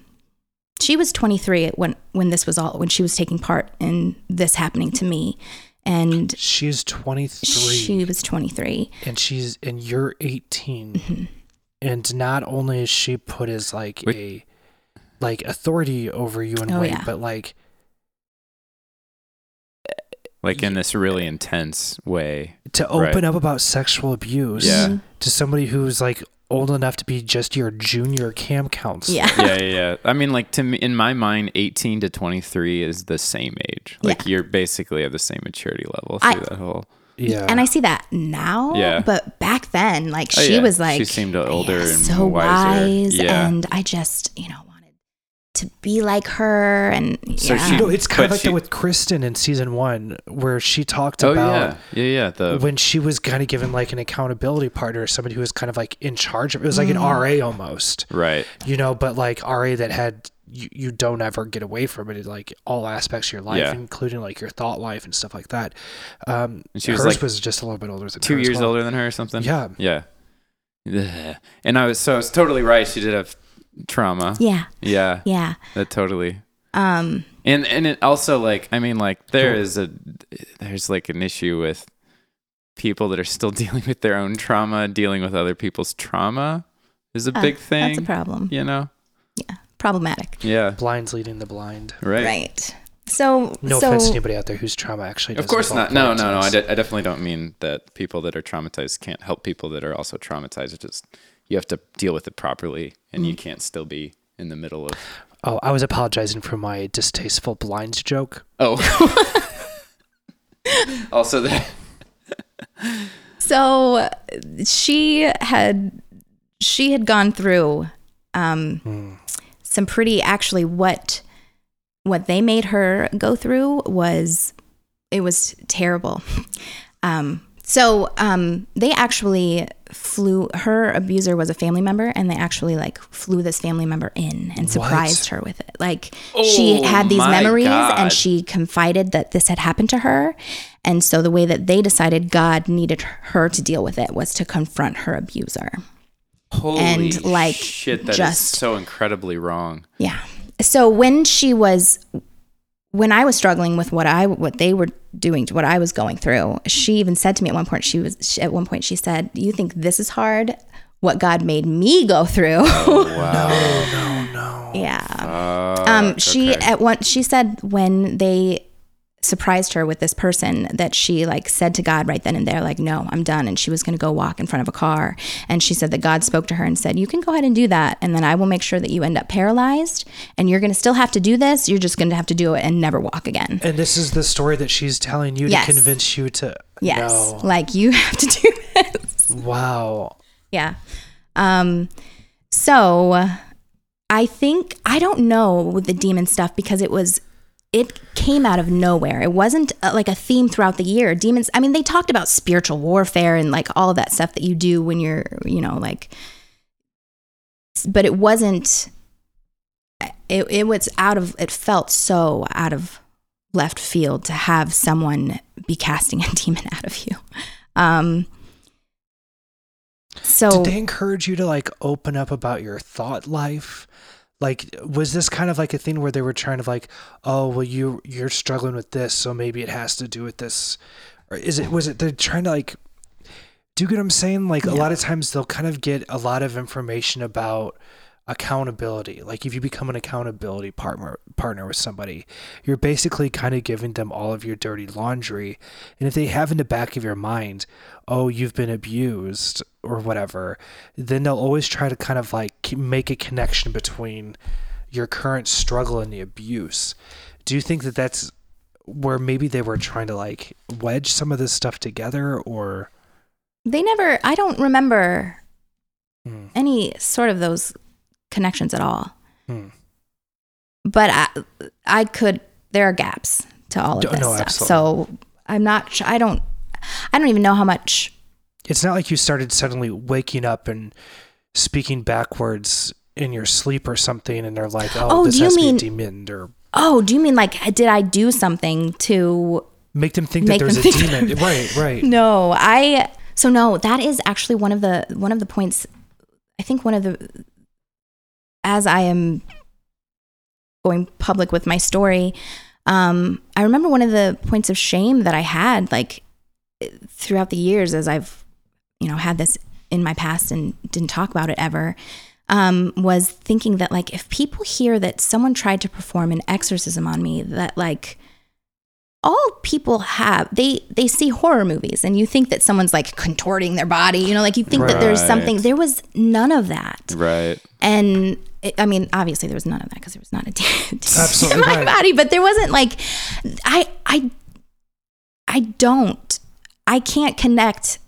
she was 23 when when this was all when she was taking part in this happening to me, and She's 23 she was 23. and she's and you're 18. Mm-hmm. And not only is she put as like Wait. a like authority over you and Oh, weight, yeah. but like like in this really intense way. to open Right. up about sexual abuse Yeah. to somebody who's like old enough to be just your junior camp counselor. Yeah. yeah, yeah, yeah. I mean, like to me, in my mind, eighteen to twenty three is the same age. Like Yeah. you're basically at the same maturity level through I- that whole. Yeah. And I see that now, Yeah. but back then, like Oh, she yeah. was like She seemed older and so wiser. wise, Yeah. and I just you know wanted to be like her, and So yeah. she- No, it's kind of like she- that with Kristen in season one, where she talked Oh about yeah, yeah, yeah. The when she was kind of given like an accountability partner, somebody who was kind of like in charge of it. was like an Mm. RA almost, right. you know, but like RA that had you, you don't ever get away from it in like all aspects of your life, Yeah. including like your thought life and stuff like that. Um, And she was, hers like, was just a little bit older than Two her years well. older than her or something. Yeah. Yeah. And I was so I was totally right. She did have trauma. yeah, Yeah. yeah. That totally. Um, And and it also like I mean like there is a there's like an issue with people that are still *laughs* dealing with their own trauma, dealing with other people's trauma is a uh, big thing. That's a problem. You know? Yeah. Problematic, Yeah. Blinds leading the blind. Right. right? So, No so offense to anybody out there whose trauma actually. Of course not. No, no, no. I, de- I definitely don't mean that people that are traumatized can't help people that are also traumatized. It's just you have to deal with it properly, and Mm. you can't still be in the middle of. Oh, I was apologizing for my distasteful blinds joke. Oh. *laughs* also, that *laughs* so she had she had gone through um, Hmm. some pretty actually what what they made her go through was it was terrible *laughs* um, so um, they actually flew her abuser was a family member and they actually like flew this family member in and surprised her with it like she Oh, had these memories God. and she confided that this had happened to her and so the way that they decided god needed her to deal with it was to confront her abuser holy And, like, shit, that is just- so incredibly wrong. Yeah. So when she was when I was struggling with what I what they were doing to what I was going through, she even said to me at one point she was she, at one point she said, "You think this is hard? What God made me go through?" *laughs* Wow. No, no. yeah. Fuck, Um she okay. at one she said when they surprised her with this person that she like said to God right then and there like no I'm done and she was going to go walk in front of a car and she said that God spoke to her and said you can go ahead and do that and then I will make sure that you end up paralyzed and you're going to still have to do this you're just going to have to do it and never walk again And this is the story that she's telling you Yes. to convince you to. yes No. like you *laughs* have to do this Wow. Yeah. Um so I think I don't know with the demon stuff because it was it came out of nowhere. It wasn't uh, like a theme throughout the year. Demons I mean they talked about spiritual warfare and like all of that stuff that you do when you're, you know, like but it wasn't it it was out of it felt so out of left field to have someone be casting a *laughs* demon out of you. Um so Did they encourage you to like open up about your thought life? Like, was this kind of like a thing where they were trying to like, oh, well, you you're struggling with this, so maybe it has to do with this, or is it was it they're trying to like, do you get what I'm saying? Like a lot of times they'll kind of get a lot of information about accountability. Like if you become an accountability partner partner with somebody, you're basically kind of giving them all of your dirty laundry. And if they have in the back of your mind, oh, you've been abused or whatever, then they'll always try to kind of like make a connection between your current struggle and the abuse. Do you think that that's where maybe they were trying to like wedge some of this stuff together or they never. I don't remember Hmm. any sort of those connections at all. Hmm. But I, I could. There are gaps to all of this no, stuff. absolutely. So I'm not. I don't. I don't even know how much. It's not like you started suddenly waking up and speaking backwards in your sleep or something, and they're like, "Oh, Oh, this do you has mean- to be demoned," or Oh, do you mean like did I do something to make them think Make that there's a demon. *laughs* right, right. No, I so no, that is actually one of the one of the points I think one of the as I am going public with my story, um, I remember one of the points of shame that I had like throughout the years as I've you know had this in my past and didn't talk about it ever um, was thinking that like if people hear that someone tried to perform an exorcism on me that like all people have they they see horror movies and you think that someone's like contorting their body you know like you think that there's something there was none of that Right. and it, I mean, obviously there was none of that because there was not a *laughs* demon Absolutely in my right. body, but there wasn't like, I, I, I don't, I can't connect.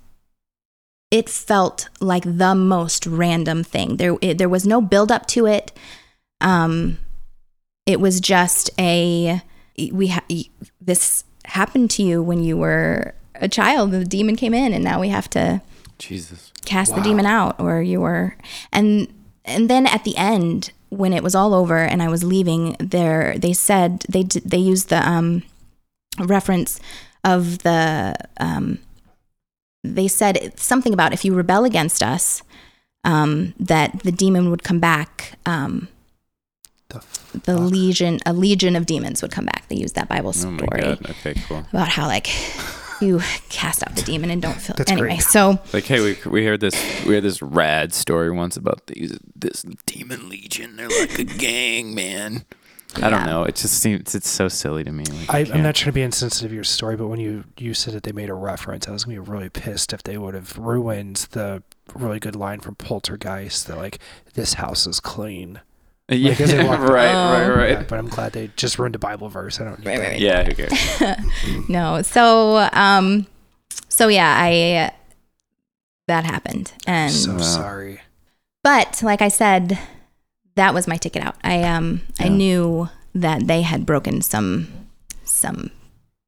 It felt like the most random thing. There, it, there was no build up to it. Um, it was just a we ha- this happened to you when you were a child. The demon came in, and now we have to Jesus. cast the demon out or you were and and then at the end when it was all over and i was leaving there they said they they used the um reference of the um they said something about if you rebel against us um that the demon would come back um The the legion a legion of demons would come back they used that bible Oh story god. Okay, cool. about how like you cast out the demon and don't feel That's anyway great. so Like, hey, we we heard this we heard this rad story once about these this demon legion. They're like a gang, man. I don't know. It just seems it's so silly to me. Like, I, I I'm can't- not trying to be insensitive to your story, but when you, you said that they made a reference, I was gonna be really pissed if they would have ruined the really good line from Poltergeist that like this house is clean. Yeah, Like, as they walk- *laughs* right, Oh. right, right. Yeah, but I'm glad they just ruined a Bible verse. I don't need Right, that. right, right. Yeah, who *laughs* cares? no so um so yeah i that happened and So Wow. sorry. but like i said that was my ticket out i um i knew that they had broken some some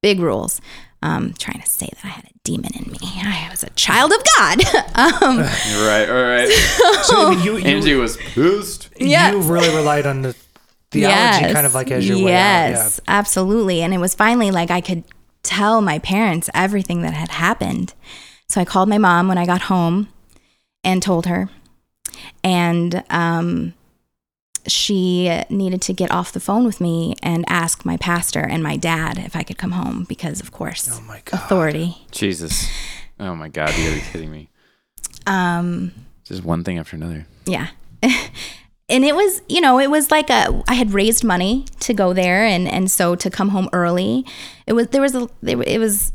big rules um trying to say that i had a demon in me i was a child of god *laughs* um *laughs* right, all right. So I mean, you, you, Angie was pissed. Yes. you really relied on the theology kind of like as your way out. yes, absolutely. And it was finally like I could tell my parents everything that had happened. So I called my mom when I got home and told her. And um, she needed to get off the phone with me and ask my pastor and my dad if I could come home because, of course, Oh my god. authority. Jesus. Oh my god, you gotta be kidding me. Um, Just one thing after another. yeah *laughs* and it was you know it was like a i had raised money to go there and and so to come home early it was there was a there, it was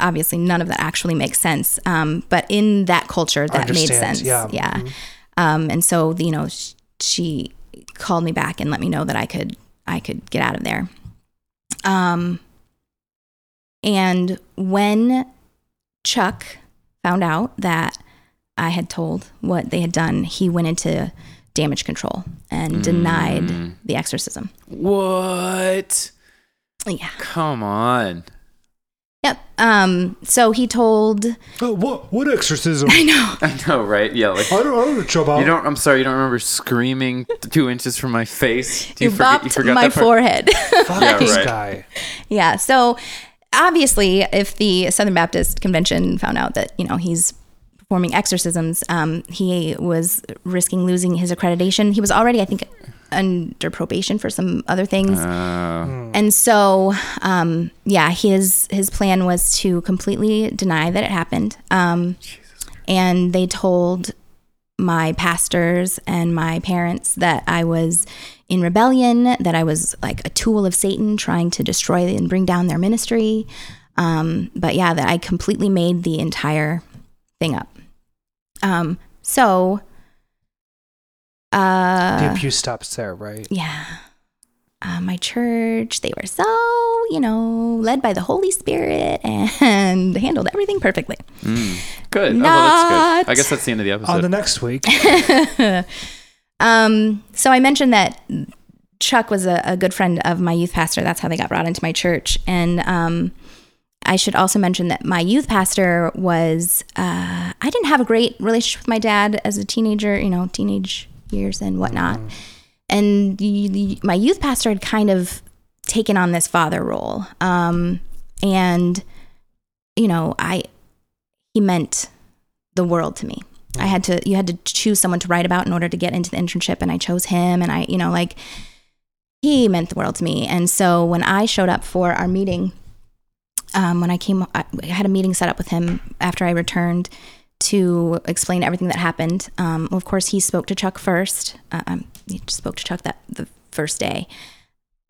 obviously none of that actually makes sense um but in that culture that made sense yeah. yeah Mhm. um and so you know she called me back and let me know that i could i could get out of there um and when chuck found out that I had told what they had done, he went into damage control and denied Mm. the exorcism. What? Yeah. Come on. Yep. Um. So he told. Oh, what what exorcism? *laughs* I know. I know, right? Yeah, like I don't I don't know Joe you don't. I'm sorry, you don't remember screaming *laughs* two inches from my face. Do You, you, forget? bopped You forgot my that forehead. *laughs* Fuck Yeah, this right. guy. yeah. So obviously, if the Southern Baptist Convention found out that you know he's performing exorcisms, um, he was risking losing his accreditation. He was already, I think, under probation for some other things. Oh, And so, um, yeah, his his plan was to completely deny that it happened. Um, and they told my pastors and my parents that I was in rebellion, that I was like a tool of Satan trying to destroy and bring down their ministry. Um, but yeah, that I completely made the entire thing up. Um, so, uh, the abuse stops there, right? yeah. Uh, my church, they were so, you know, led by the Holy Spirit and *laughs* handled everything perfectly. Good. Oh, well, that's Not. good. I guess that's the end of the episode. On the next week, *laughs* Um, so I mentioned that Chuck was a, a good friend of my youth pastor. That's how they got brought into my church. And um, I should also mention that my youth pastor was, uh, I didn't have a great relationship with my dad as a teenager, you know, teenage years and whatnot. And the, the, my youth pastor had kind of taken on this father role. Um, and, you know, I, he meant the world to me. I had to you had to choose someone to write about in order to get into the internship and I chose him and I you know like he meant the world to me. And so when I showed up for our meeting um, when I came I had a meeting set up with him after I returned to explain everything that happened. Um, of course he spoke to Chuck first. Uh, um, he spoke to Chuck that the first day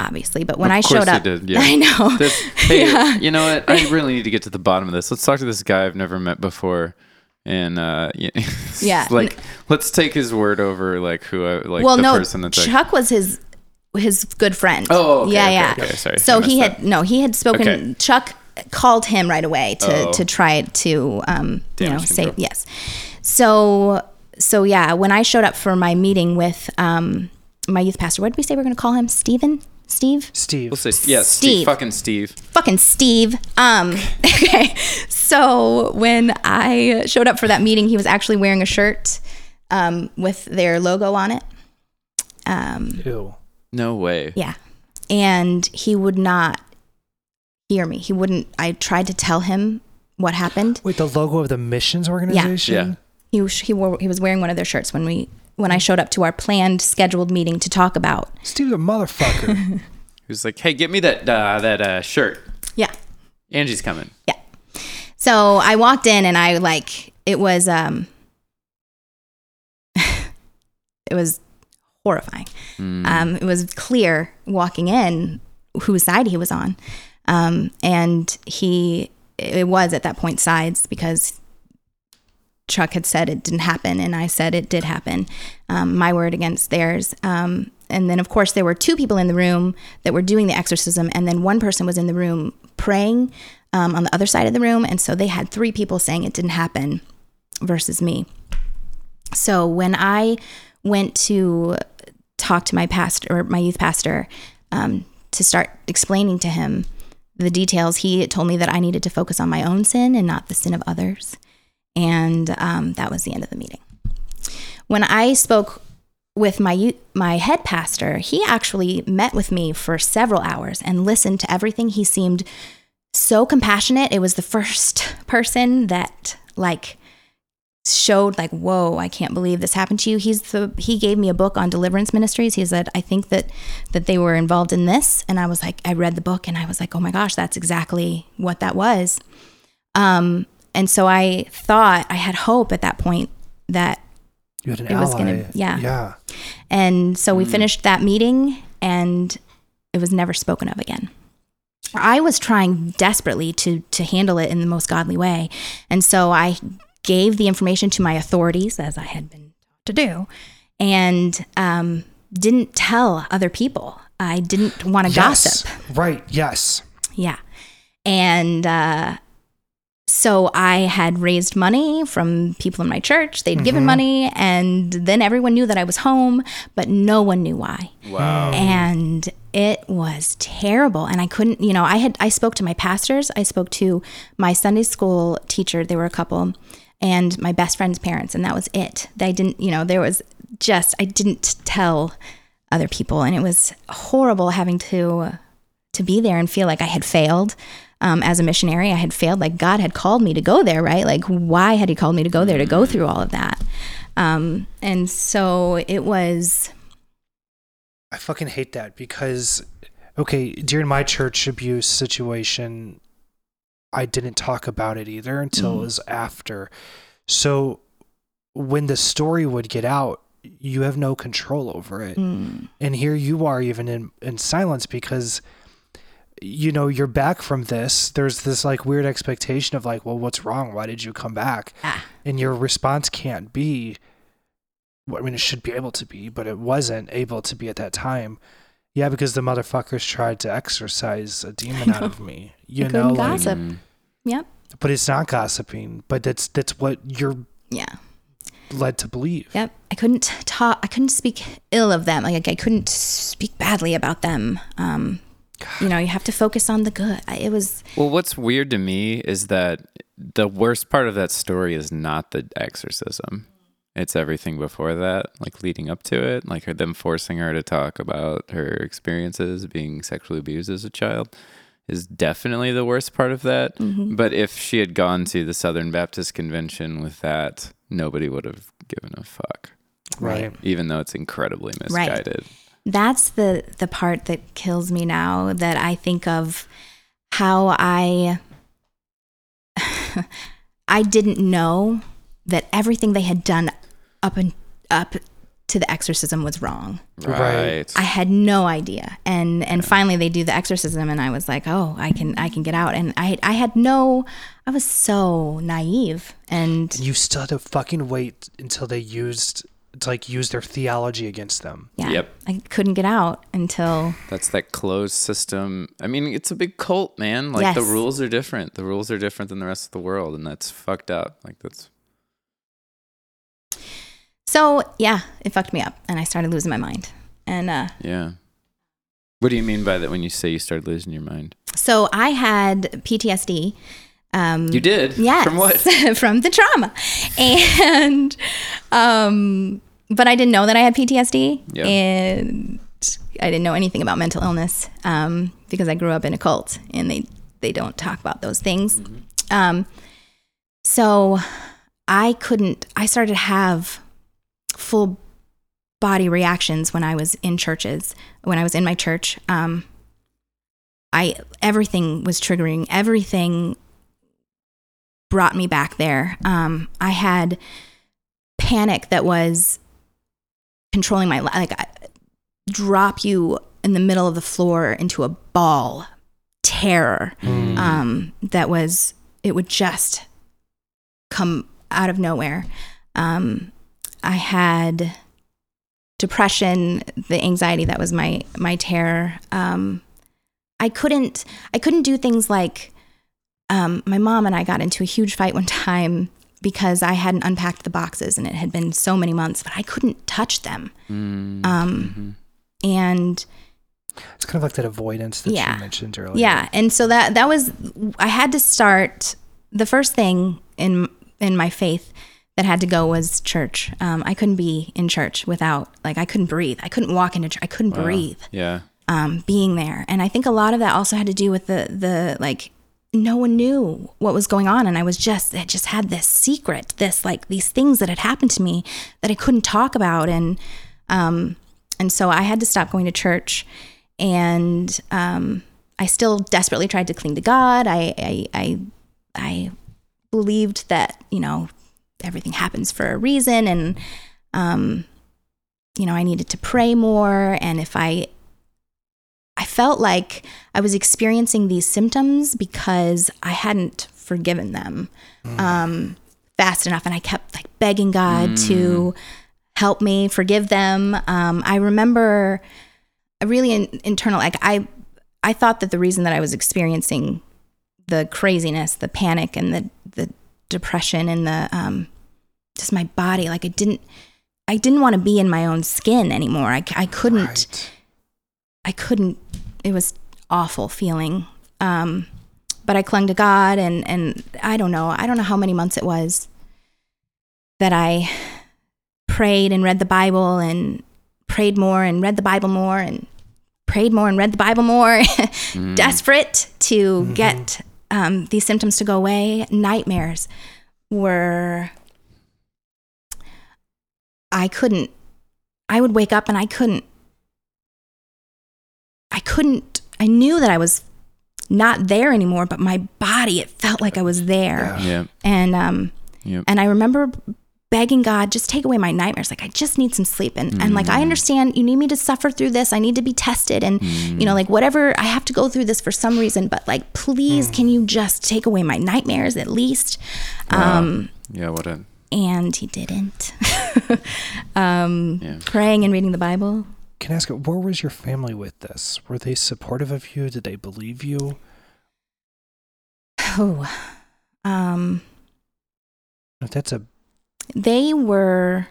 obviously, but when Of I showed up did, *laughs* yeah. I know. This, hey, *laughs* Yeah. you know what? I really need to get to the bottom of this. Let's talk to this guy I've never met before, and uh, *laughs* yeah, like let's take his word over, like who, I, like well, the no, person that's like, Chuck was his his good friend. Oh, okay, yeah, okay, yeah. okay, sorry, So he had no, he had spoken. Chuck called him right away to Oh. to try to um you know Damage say yes. So so yeah, when I showed up for my meeting with um my youth pastor, what did we say we are going to call him? Stephen. Steve. Steve. we'll say, yeah, Steve, Steve. fucking Steve. fucking Steve. Um, *laughs* okay. So when I showed up for that meeting, he was actually wearing a shirt um, with their logo on it. Um, Ew. No way. yeah. And he would not hear me. He wouldn't. I tried to tell him what happened. Wait, the logo of the missions organization? Yeah. He was, he wore he was wearing one of their shirts when we when I showed up to our planned scheduled meeting to talk about. Steve's a motherfucker. *laughs* He was like, hey, get me that uh, that uh, shirt. Yeah. Angie's coming. Yeah. So I walked in and I like it was um *laughs* it was horrifying. Um it was clear walking in whose side he was on. Um and he it was at that point sides because Chuck had said it didn't happen, and I said it did happen. Um, my word against theirs. Um, and then, of course, there were two people in the room that were doing the exorcism, and then one person was in the room praying um, on the other side of the room. And so they had three people saying it didn't happen versus me. So when I went to talk to my pastor or my youth pastor um, to start explaining to him the details, he told me that I needed to focus on my own sin and not the sin of others. And um, that was the end of the meeting. When I spoke with my my head pastor, he actually met with me for several hours and listened to everything. He seemed so compassionate. It was the first *laughs* person that like showed like, whoa, I can't believe this happened to you. He's the he gave me a book on deliverance ministries. He said, I think that that they were involved in this. And I was like, I read the book and I was like, oh my gosh, that's exactly what that was. Um, and so I thought I had hope at that point that You had an It ally. was gonna- yeah. Yeah. and so we finished that meeting and it was never spoken of again. I was trying desperately to to handle it in the most godly way. And so I gave the information to my authorities as I had been taught to do and um, didn't tell other people. I didn't want to Yes. gossip. Right. Yes. Yeah. And uh, so I had raised money from people in my church. They'd given money, and then everyone knew that I was home, but no one knew why. Wow. And it was terrible. And I couldn't, you know, I had, I spoke to my pastors, I spoke to my Sunday school teacher, there were a couple, and my best friend's parents, and that was it. I didn't, you know, there was just, I didn't tell other people. And it was horrible having to, to be there and feel like I had failed. Um, as a missionary, I had failed. Like God had called me to go there, right? Like, why had He called me to go there to go through all of that? Um, and so it was, I fucking hate that because, okay, during my church abuse situation, I didn't talk about it either until it was after. So when the story would get out, you have no control over it. mm, And here you are, even in, in silence, because, you know, you're back from this. There's this like weird expectation of like, well, what's wrong? Why did you come back? ah, and your response can't be well, I mean it should be able to be, but it wasn't able to be at that time. Yeah, because the motherfuckers tried to exorcise a demon out of me. You I know, like gossip. Mm. Yep. but it's not gossiping. But that's that's what you're Yeah. led to believe. Yep. I couldn't talk. I couldn't speak ill of them. Like I couldn't speak badly about them. Um, you know, you have to focus on the good. It was Well, what's weird to me is that the worst part of that story is not the exorcism. It's everything before that, like leading up to it, like her, them forcing her to talk about her experiences being sexually abused as a child is definitely the worst part of that. Mm-hmm. But if she had gone to the Southern Baptist Convention with that, nobody would have given a fuck, Right. even though it's incredibly Right. misguided. that's the the part that kills me now that I think of how I *laughs* I didn't know that everything they had done up and up to the exorcism was wrong. Right. Right. I had no idea. And and finally they do the exorcism and I was like, "Oh, I can I can get out." And I I had no I was so naive and You still had to fucking wait until they used to like use their theology against them. yeah. Yep. I couldn't get out until That's that closed system. I mean, it's a big cult, man. Like the rules are different. The rules are different than the rest of the world, and that's fucked up. Like that's So yeah, it fucked me up, and I started losing my mind. And uh, yeah. What do you mean by that when you say you started losing your mind? so I had PTSD. Um, You did. yes, From what? *laughs* from the trauma, and um, but I didn't know that I had PTSD, Yeah. and I didn't know anything about mental illness um, because I grew up in a cult, and they they don't talk about those things. Um, so I couldn't. I started to have full body reactions when I was in churches. When I was in my church, um, I everything was triggering. Everything brought me back there. Um, I had panic that was controlling my li- like I, drop you in the middle of the floor into a ball terror um, that was it would just come out of nowhere. Um, I had depression, the anxiety that was my my terror. Um, I couldn't I couldn't do things like um, my mom and I got into a huge fight one *laughs* time because I hadn't unpacked the boxes and it had been so many months, but I couldn't touch them. Mm, Um, And It's kind of like that avoidance that Yeah. you mentioned earlier. yeah, and so that that was I had to start the first thing in in my faith that had to go was church. Um, I couldn't be in church without like I couldn't breathe. I couldn't walk into church. I couldn't breathe. yeah. um, being there. And I think a lot of that also had to do with the the like no one knew what was going on, and I was just I just had this secret, this like these things that had happened to me that I couldn't talk about, and um, and so I had to stop going to church, and um, I still desperately tried to cling to God. I I I, I believed that you know everything happens for a reason, and um, you know I needed to pray more, and if I I felt like I was experiencing these symptoms because I hadn't forgiven them um, fast enough, and I kept like begging God to help me forgive them. Um, I remember a really in, internal like I I thought that the reason that I was experiencing the craziness, the panic, and the the depression and the um, just my body like I didn't I didn't want to be in my own skin anymore. I, I couldn't. Right. I couldn't. It was awful feeling. Um, but I clung to God, and and I don't know. I don't know how many months it was that I prayed and read the Bible and prayed more and read the Bible more and prayed more and read the Bible more, *laughs* desperate to get um, these symptoms to go away. Nightmares were. I couldn't. I would wake up and I couldn't I couldn't, I knew that I was not there anymore, but my body, it felt like I was there. Yeah. And, um, Yep. and I remember begging God, just take away my nightmares. Like, I just need some sleep. And, and like, I understand you need me to suffer through this. I need to be tested. And, you know, like, whatever, I have to go through this for some reason, but like, please, can you just take away my nightmares at least? Um, Yeah. What a. and he didn't. *laughs* um, Yeah. Praying and reading the Bible. Can I ask, where was your family with this? Were they supportive of you? Did they believe you? Oh, Um, That's a they were,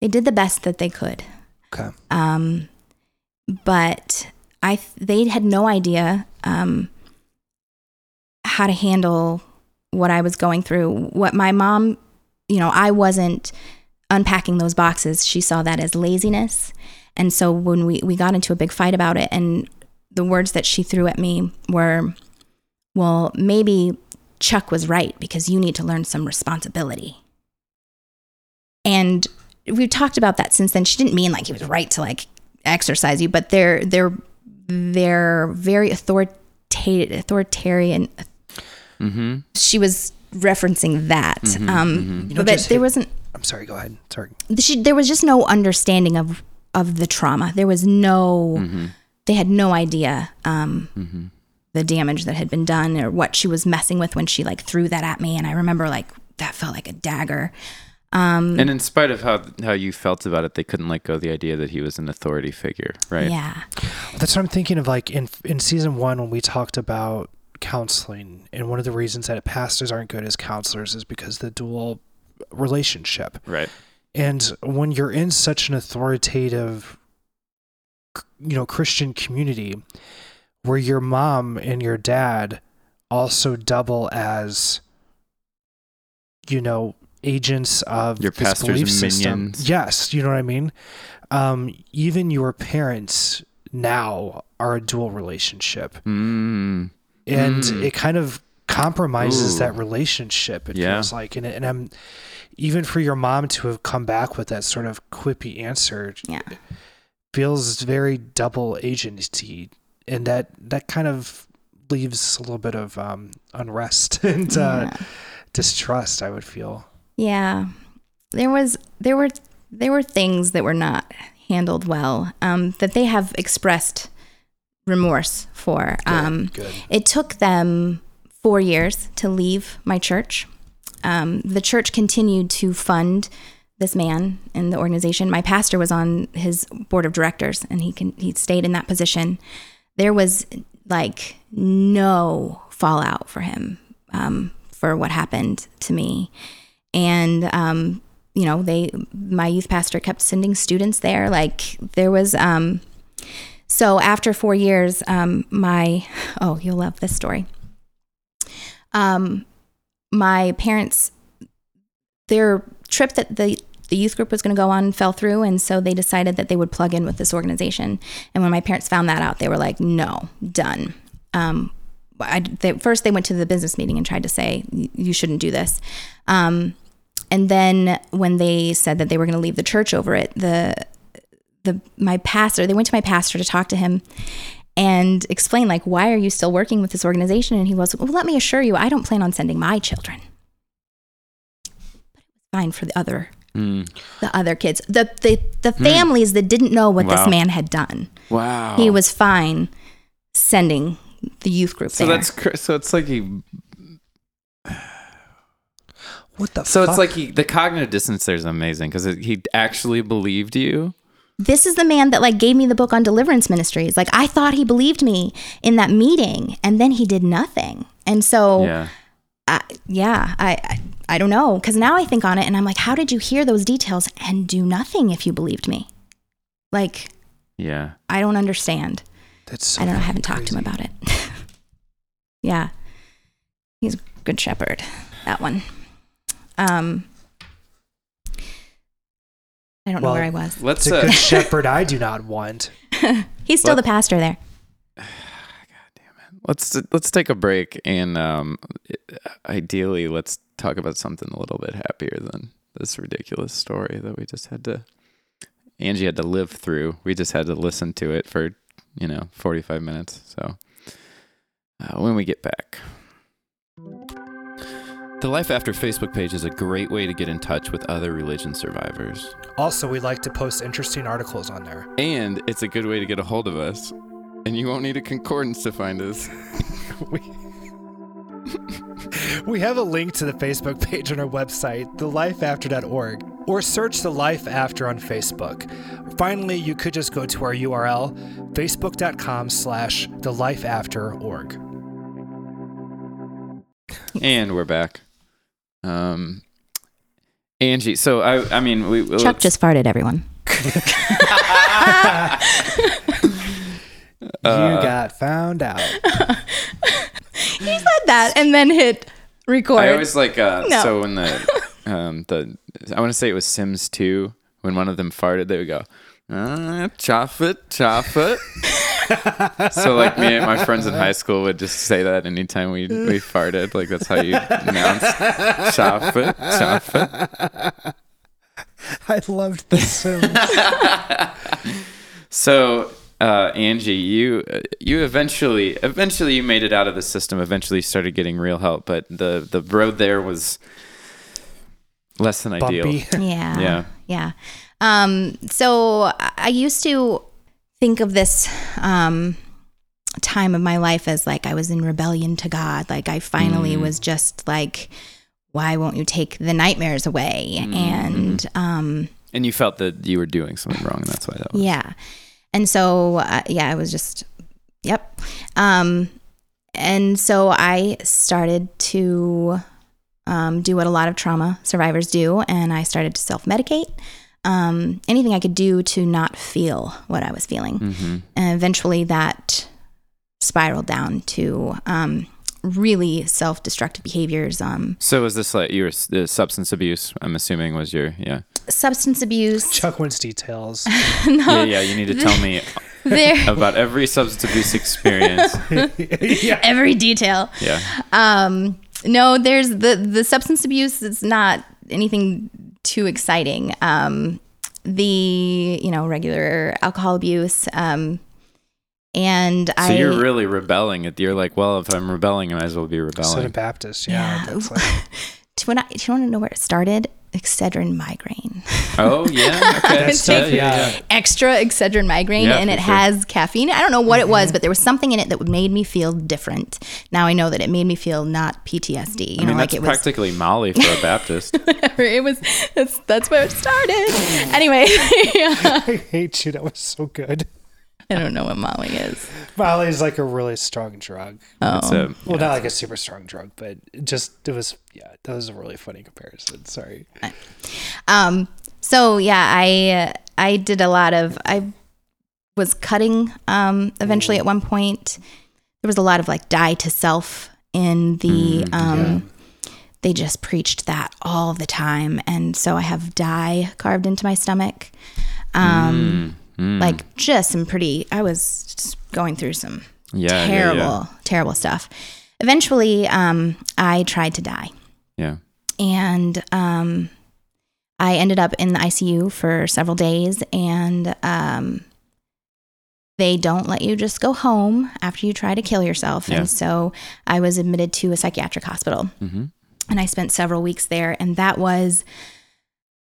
they did the best that they could. okay. Um, but I, they had no idea um, how to handle what I was going through. What my mom, you know, I wasn't unpacking those boxes. She saw that as laziness. And so when we, we got into a big fight about it, and the words that she threw at me were, well, maybe Chuck was right because you need to learn some responsibility. And we've talked about that since then. She didn't mean like he was right to like exercise you, but they're they're they're very authoritative authoritarian. Mm-hmm. She was referencing that, um, You know, but just there hit- wasn't I'm sorry. Go ahead. Sorry. she, there was just no understanding of of the trauma. There was no Mm-hmm. they had no idea um, the damage that had been done or what she was messing with when she like threw that at me. And I remember like that felt like a dagger. Um, And in spite of how how you felt about it, they couldn't let go of the idea that he was an authority figure, right? Yeah, That's what I'm thinking of. Like in in season one, when we talked about counseling, and one of the reasons that pastors aren't good as counselors is because the dual relationship. Right. And when you're in such an authoritative, you know, Christian community, where your mom and your dad also double as, you know, agents of Your this pastor's belief system. minions. Yes, you know what I mean. Um, even your parents now are a dual relationship, Mm. and Mm. it kind of compromises Ooh. that relationship. It Yeah. feels like, and, and I'm even for your mom to have come back with that sort of quippy answer yeah, feels very double agency, and that that kind of leaves a little bit of um, unrest *laughs* and uh, yeah. distrust. I would feel. Yeah. There was there were there were things that were not handled well um, that they have expressed remorse for. Um, Good. It took them four years to leave my church. Um, the church continued to fund this man in the organization. My pastor was on his board of directors, and he can he stayed in that position. There was like no fallout for him um, for what happened to me, and um, you know they my youth pastor kept sending students there. Like there was. Um, so after four years, um, my *laughs* oh, you'll love this story. Um, my parents, their trip that the the youth group was going to go on fell through, and so they decided that they would plug in with this organization. And when my parents found that out, they were like, "No, done." Um, I, they, first, they went to the business meeting and tried to say, "You shouldn't do this." Um, and then when they said that they were going to leave the church over it, the the my pastor they went to my pastor to talk to him and explain like why are you still working with this organization and he was well let me assure you i don't plan on sending my children but it was fine for the other Mm. the other kids the the, the families that didn't know what Hmm. Wow. this man had done Wow. he was fine sending the youth group So there that's cr- so it's like he. What the? So fuck? it's like he. The cognitive dissonance there is amazing because he actually believed you. this is the man that like gave me the book on deliverance ministries like i thought he believed me in that meeting and then he did nothing and so Yeah. I, yeah, I, I, I don't know. Cause now I think on it and I'm like, how did you hear those details and do nothing if you believed me? Like, Yeah. I don't understand. That's so I don't know. I haven't talked to him about it. *laughs* yeah. He's a good shepherd, that one. Um, I don't know where I was. Let's. It's a Uh, good *laughs* shepherd I do not want. *laughs* He's still what- the pastor there. *sighs* God damn it. Let's let's take a break and um, ideally let's talk about something a little bit happier than this ridiculous story that we just had to. Angie had to live through. We just had to listen to it for you know forty five minutes. So uh, when we get back. The Life After Facebook page is a great way to get in touch with other religion survivors. Also, we like to post interesting articles on there. And it's a good way to get a hold of us. And you won't need a concordance to find us. *laughs* we, *laughs* we have a link to the Facebook page on our website, thelifeafter.org, or search The Life After on Facebook. Finally, you could just go to our URL, facebook.com slash thelifeafterorg. And we're back. Um, Angie. So I, I mean, we Chuck let's- just farted, everyone. *laughs* you Uh, got found out. *laughs* He said that and then hit record. I always like uh, No. so when the um the I want to say it was Sims 2 when one of them farted they would go uh, chop it chop it *laughs* *laughs* so like me and my friends in high school would just say that anytime we we *laughs* farted like that's how you announce chop it chop it I loved the Sims. *laughs* so uh, Angie, you uh, you eventually eventually you made it out of the system. Eventually started getting real help, but the the road there was less than ideal. Yeah. Yeah. Yeah. Um, so I I used to think of this um, time of my life as like I was in rebellion to God. Like I finally was just like, why won't you take the nightmares away? And um, And you felt that you were doing something wrong, and that's why that was. yeah. And so, uh, yeah, I was just, yep. Um, and so I started to um, do what a lot of trauma survivors do, and I started to self medicate. Um, anything I could do to not feel what I was feeling. Mm-hmm. And eventually that spiraled down to um, really self destructive behaviors, um, So was this like your the substance abuse? I'm assuming was your yeah. substance abuse. Chuck wants details. *laughs* Yeah, yeah. You need to tell me *laughs* there, *laughs* about every substance abuse experience. yeah. every detail. Yeah. Um, no, there's the the substance abuse is not anything too exciting. Um, the you know regular alcohol abuse. Um, and So I So you're really rebelling. It. You're like, well, if I'm rebelling, I might as well be rebelling. Southern rebelling. Baptist. Yeah. Yeah. That's *laughs* like, do you want to want to know where it started? Excedrin migraine. Oh yeah. *laughs* Okay. That's yeah, tough, yeah, yeah. extra Excedrin migraine Yeah, and it sure. has caffeine. I don't know what it was, mm-hmm. but there was something in it that made me feel different. Now I know that it made me feel not PTSD. You I mean, know, like that's it was practically Molly for a *laughs* Baptist. it was that's that's where it started. anyway, yeah. *laughs* I hate you. That was so good. *laughs* I don't know what Molly is. Molly is like a really strong drug. Oh. It's a, Well, yeah. not like a super strong drug, but just it was. Yeah, that was a really funny comparison. Sorry. Um. So yeah, I I did a lot of I was cutting. Um. Eventually, at one point, there was a lot of like die to self in the Mm, um. They just preached that all the time, and so I have die carved into my stomach. Um. Mm, Like just some pretty. I was just going through some yeah, yeah, terrible, Yeah. terrible stuff. Eventually, um, I tried to die. yeah. and um, I ended up in the ICU for several days, and um, they don't let you just go home after you try to kill yourself. Yeah. And so I was admitted to a psychiatric hospital, Mm-hmm. and I spent several weeks there, and that was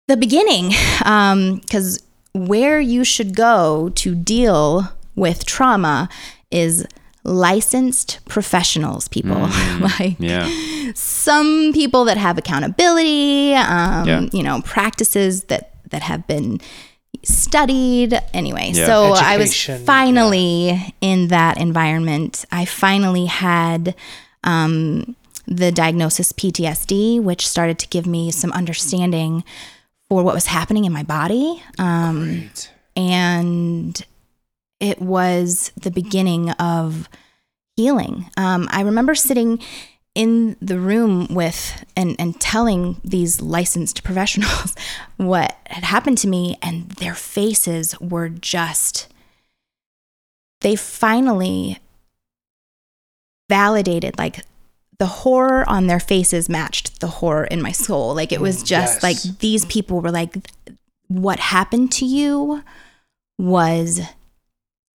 the beginning, *laughs* because where you should go to deal with trauma is licensed professionals people *laughs* like Yeah. some people that have accountability, um, Yeah. you know, practices that that have been studied. Anyway, Yeah. so I was Education, finally in that environment. I finally had um, the diagnosis PTSD, which started to give me some understanding for what was happening in my body. Um, and it was the beginning of healing. Um, I remember sitting in the room with and, and telling these licensed *laughs* professionals what had happened to me, and their faces were just, they finally validated like the horror on their faces matched the horror in my soul. Like it was Mm, just yes. like these people were like, what happened to you was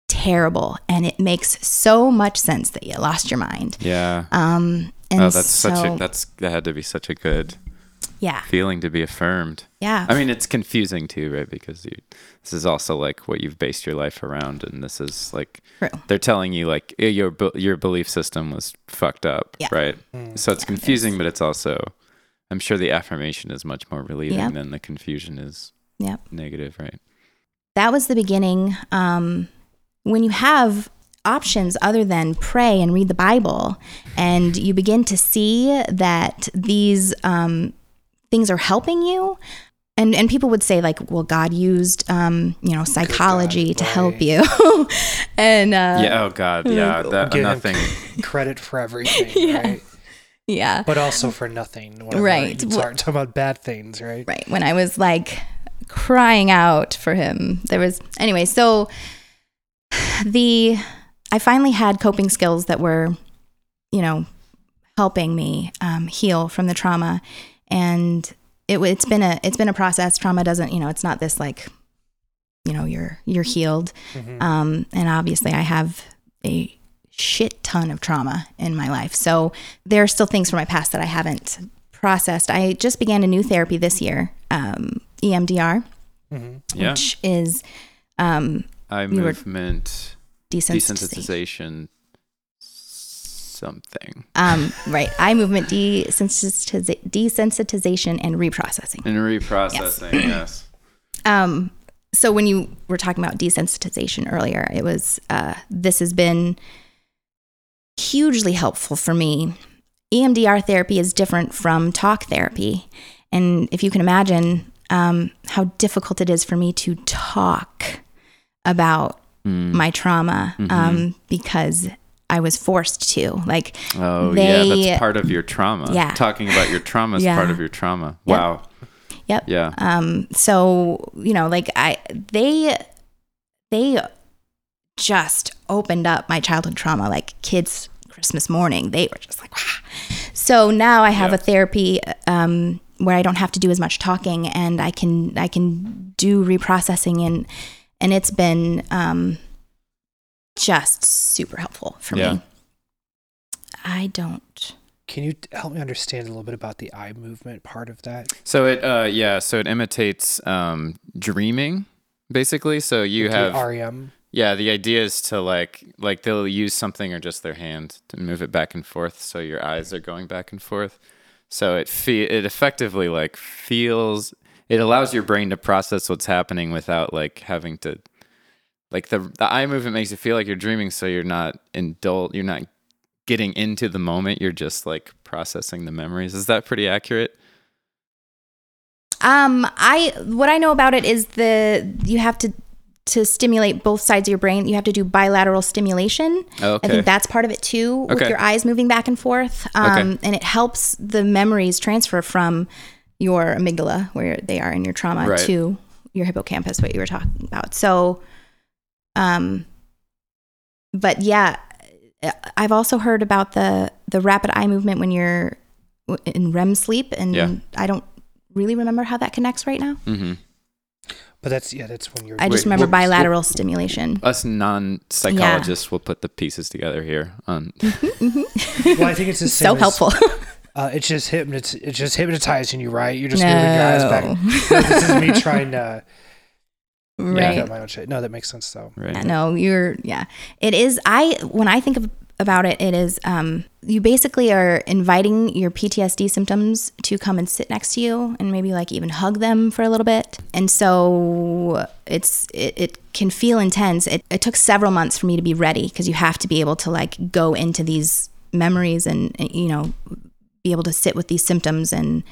terrible and it makes so much sense that you lost your mind Yeah. um and oh, that's so, such a that's that had to be such a good yeah feeling to be affirmed. yeah I mean, it's confusing too, right? Because you, this is also like what you've based your life around, and this is like True. they're telling you like eh, your your belief system was fucked up, Yeah. right? Mm. So it's confusing, but it's also, I'm sure the affirmation is much more relieving Yep. than the confusion is Yep. negative, right? that was the beginning um when you have options other than pray and read the Bible. And you begin to see that these um, things are helping you. And, and people would say like, well, God used, um, you know, psychology to help you. *laughs* and, uh, yeah. Oh God. Yeah. That Give nothing. *laughs* credit for everything, *laughs* right? yeah. But also for nothing. whenever Right. you Start talking about bad things, right? right when i was like crying out for him there was anyway so *sighs* the i finally had coping skills that were you know helping me um, heal from the trauma and it, it's been a it's been a process. Trauma doesn't you know it's not this like you know you're you're healed. Um, and obviously i have a shit ton of trauma in my life. So there are still things from my past that i haven't processed. I just began a new therapy this year um, emdr Yeah. which is um, Eye you were- movement desensitization desensitization something um, right eye movement desensitiza- desensitization and reprocessing and reprocessing. Yes. *clears throat* Um, so when you were talking about desensitization earlier, it was uh, this has been hugely helpful for me. EMDR therapy is different from talk therapy, and if you can imagine um, how difficult it is for me to talk about Mm. my trauma um, because I was forced to. Like, Oh They- yeah, that's part of your trauma. Yeah. Talking about your trauma is Yeah. part of your trauma. Yep. Wow. yep. Yeah. Um, so you know, like I they they just opened up my childhood trauma like kids Christmas morning. They were just like, wow. So now I have Yeah. a therapy um, where I don't have to do as much talking and I can I can do reprocessing and and it's been um, just super helpful for Yeah. me. I don't. Can you help me understand a little bit about the eye movement part of that? So it uh yeah, so it imitates um dreaming basically. So you The have REM. Yeah, the idea is to like like they'll use something or just their hand to move it back and forth, so your eyes are going back and forth. So it fe- it effectively like feels it allows your brain to process what's happening without like having to like the the eye movement makes you feel like you're dreaming, so you're not indul you're not getting into the moment. You're just like processing the memories. Is that pretty accurate? Um, I what I know about it is the you have to to stimulate both sides of your brain. You have to do bilateral stimulation. Okay. I think that's part of it too, with Okay. your eyes moving back and forth. Um, and it helps the memories transfer from your amygdala, where they are in your trauma, Right. to your hippocampus, what you were talking about. So, um, but yeah, I've also heard about the the rapid eye movement when you're in REM sleep, and Yeah. I don't really remember how that connects right now. Mm-hmm. But that's yeah, that's when you're. I just Wait, remember what- bilateral stimulation. Us non psychologists will put the pieces together here. On *laughs* well, I think it's the *laughs* same. So as- helpful. *laughs* Uh, it's just hypnot. It's just hypnotizing you, right? You're just moving your eyes back. No. this is me trying to right. get my own shit. No, that makes sense though. right. Yeah, no, you're yeah. It is I when I think of about it, it is um you basically are inviting your PTSD symptoms to come and sit next to you and maybe like even hug them for a little bit. And so it's it, it can feel intense. It, it took several months for me to be ready because you have to be able to like go into these memories and you know be able to sit with these symptoms and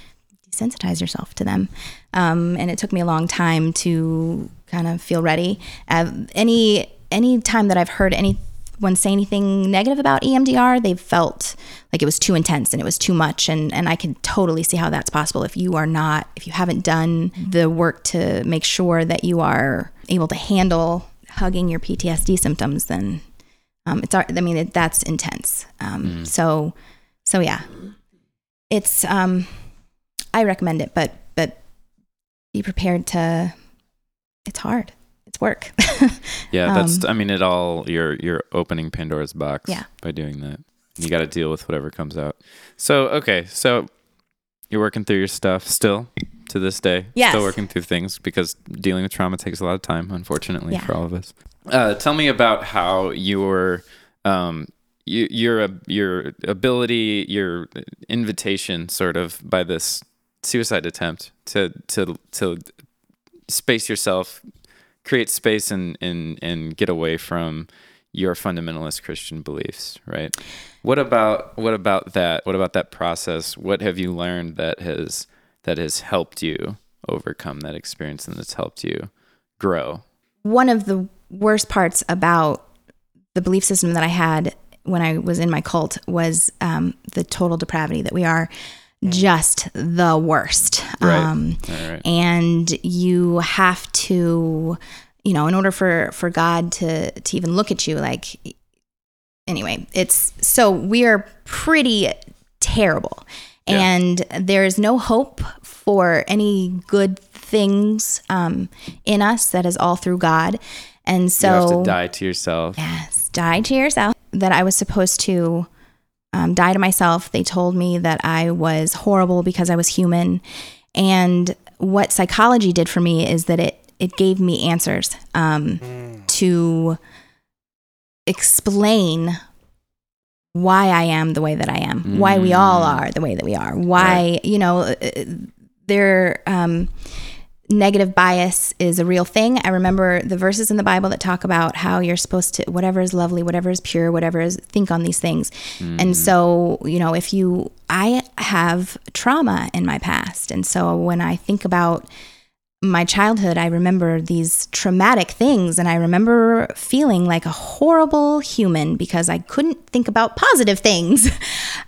desensitize yourself to them. Um, and it took me a long time to kind of feel ready. Uh, any any time that I've heard anyone say anything negative about EMDR, they've felt like it was too intense and it was too much. And and I can totally see how that's possible if you are not if you haven't done the work to make sure that you are able to handle hugging your PTSD symptoms. Then um, it's I mean it, that's intense. Um, So so yeah, it's um I recommend it, but but be prepared to. It's hard. It's work. *laughs* Yeah, that's. Um, I mean, it all. You're you're opening Pandora's box. Yeah. By doing that, you got to deal with whatever comes out. So okay, so you're working through your stuff still to this day. Yes. Still working through things because dealing with trauma takes a lot of time, unfortunately, Yeah. for all of us. Uh, tell me about how your um you, your your ability, your invitation, sort of by this suicide attempt to to to space yourself create space and and and get away from your fundamentalist Christian beliefs, right? What about what about that? What about that process? What have you learned that has that has helped you overcome that experience and that's helped you grow? One of the worst parts about the belief system that I had when I was in my cult was um, the total depravity that we are just the worst. Right. Um, right. and you have to you know in order for for god to to even look at you like anyway it's so we are pretty terrible Yeah. and there is no hope for any good things um in us that is all through god and so you have to die to yourself. Yes, die to yourself. That I was supposed to um, die to myself. They told me that I was horrible because I was human. And what psychology did for me is that it it gave me answers um, to explain why I am the way that I am, why we all Mm. are the way that we are, why you know uh, there. Um, negative bias is a real thing. I remember the verses in the Bible that talk about how you're supposed to whatever is lovely, whatever is pure, whatever is think on these things. And mm. so, you know, if you I have trauma in my past. And so when I think about my childhood, I remember these traumatic things and I remember feeling like a horrible human because I couldn't think about positive things. *laughs*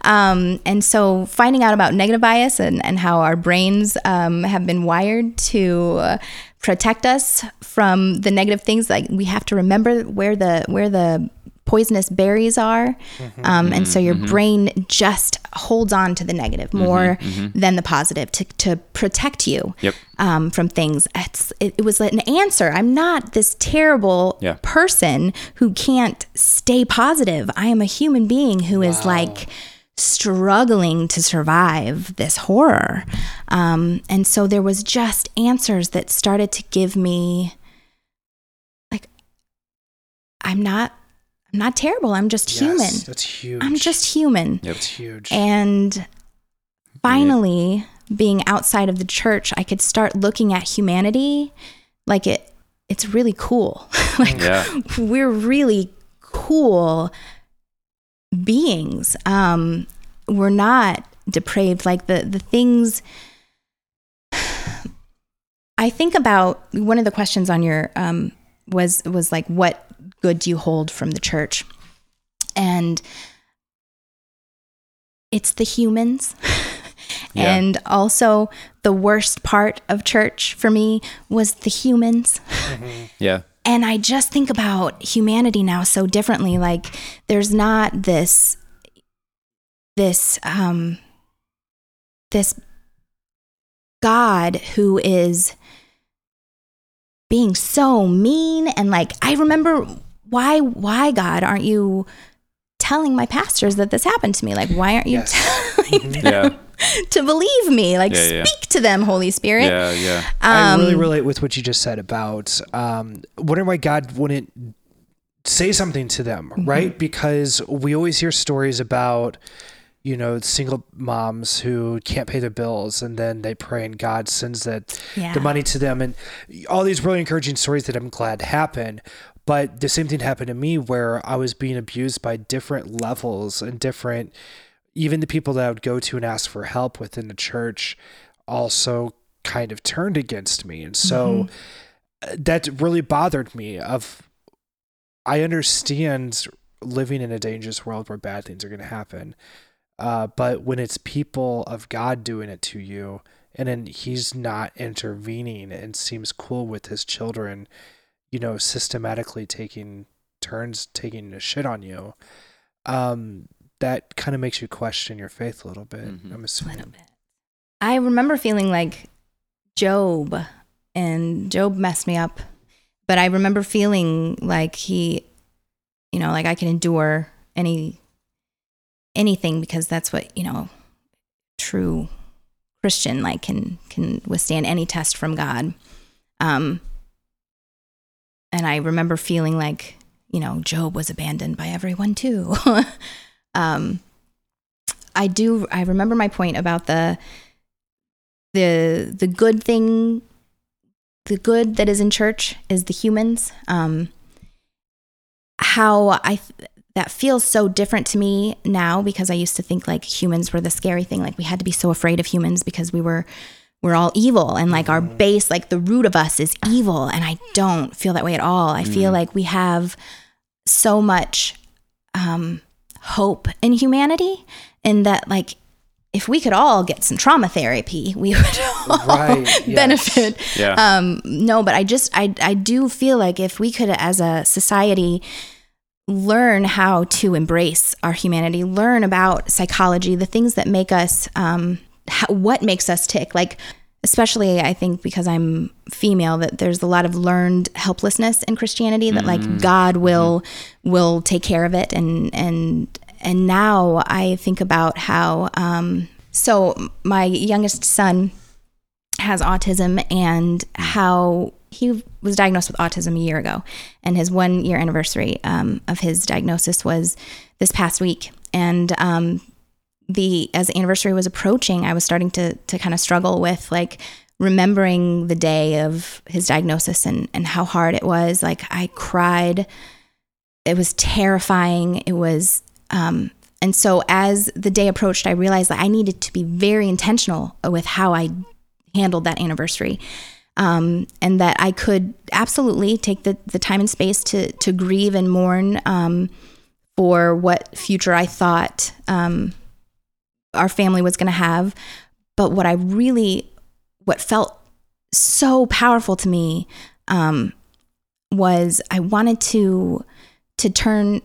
Um, and so finding out about negative bias and, and how our brains um, have been wired to uh, protect us from the negative things, like we have to remember where the where the poisonous berries are. Um, and so your brain just holds on to the negative more than the positive to, to protect you Yep. um, from things. It's, it, it was an answer. I'm not this terrible Yeah. person who can't stay positive. I am a human being who is like struggling to survive this horror. Um, and so there was just answers that started to give me like, I'm not, I'm not terrible. I'm just human. Yes, that's huge. I'm just human. Yep. That's huge. And finally, being outside of the church, I could start looking at humanity like it it's really cool. *laughs* like Yeah. we're really cool beings. Um we're not depraved like the the things *sighs* I think about one of the questions on your um was was like what good do you hold from the church? And it's the humans. *laughs* Yeah. And also, the worst part of church for me was the humans. *laughs* Yeah. And I just think about humanity now so differently. Like, there's not this, this, um, this God who is being so mean and like I remember why why God aren't you telling my pastors that this happened to me like why aren't you Yes. telling them Yeah. to believe me like Yeah, yeah. speak to them Holy Spirit Yeah. Yeah. I really Um, relate with what you just said about um, wondering why God wouldn't say something to them, Mm-hmm. right? Because we always hear stories about, you know, single moms who can't pay their bills and then they pray and God sends that Yeah. the money to them and all these really encouraging stories that I'm glad happen. But the same thing happened to me where I was being abused by different levels and different even the people that I would go to and ask for help within the church also kind of turned against me. And so uh, that really bothered me of I understand living in a dangerous world where bad things are going to happen. Uh, but when it's people of God doing it to you and then he's not intervening and seems cool with his children, you know, systematically taking turns taking a shit on you, um, that kind of makes you question your faith a little bit. Mhm. I'm assuming. I remember feeling like Job, and Job messed me up. But I remember feeling like he, you know, like I can endure any anything because that's what you know, true Christian like can can withstand any test from God. Um, and I remember feeling like you know Job was abandoned by everyone too. *laughs* um, I do. I remember my point about the the the good thing the good that is in church is the humans um how I that feels so different to me now because I used to think like humans were the scary thing. Like we had to be so afraid of humans because we were we're all evil and like our base, like the root of us is evil. And I don't feel that way at all. I feel like we have so much um, hope in humanity, and that like if we could all get some trauma therapy, we *laughs* would all Right, yes. benefit. Yeah. Um, no, but I just I I do feel like if we could as a society learn how to embrace our humanity, learn about psychology, the things that make us um how, what makes us tick, like especially I think because I'm female that there's a lot of learned helplessness in Christianity that like God will will take care of it. And and and now I think about how um so my youngest son has autism and how he was diagnosed with autism a year ago. And his one year anniversary um, of his diagnosis was this past week. And um, the as the anniversary was approaching i was starting to to kind of struggle with like remembering the day of his diagnosis and and how hard it was. Like i cried. It was terrifying. It was um and so as the day approached i realized that i needed to be very intentional with how i handled that anniversary um, and that I could absolutely take the, the time and space to to grieve and mourn um, for what future I thought um, our family was going to have. But what I really, what felt so powerful to me um, was I wanted to to turn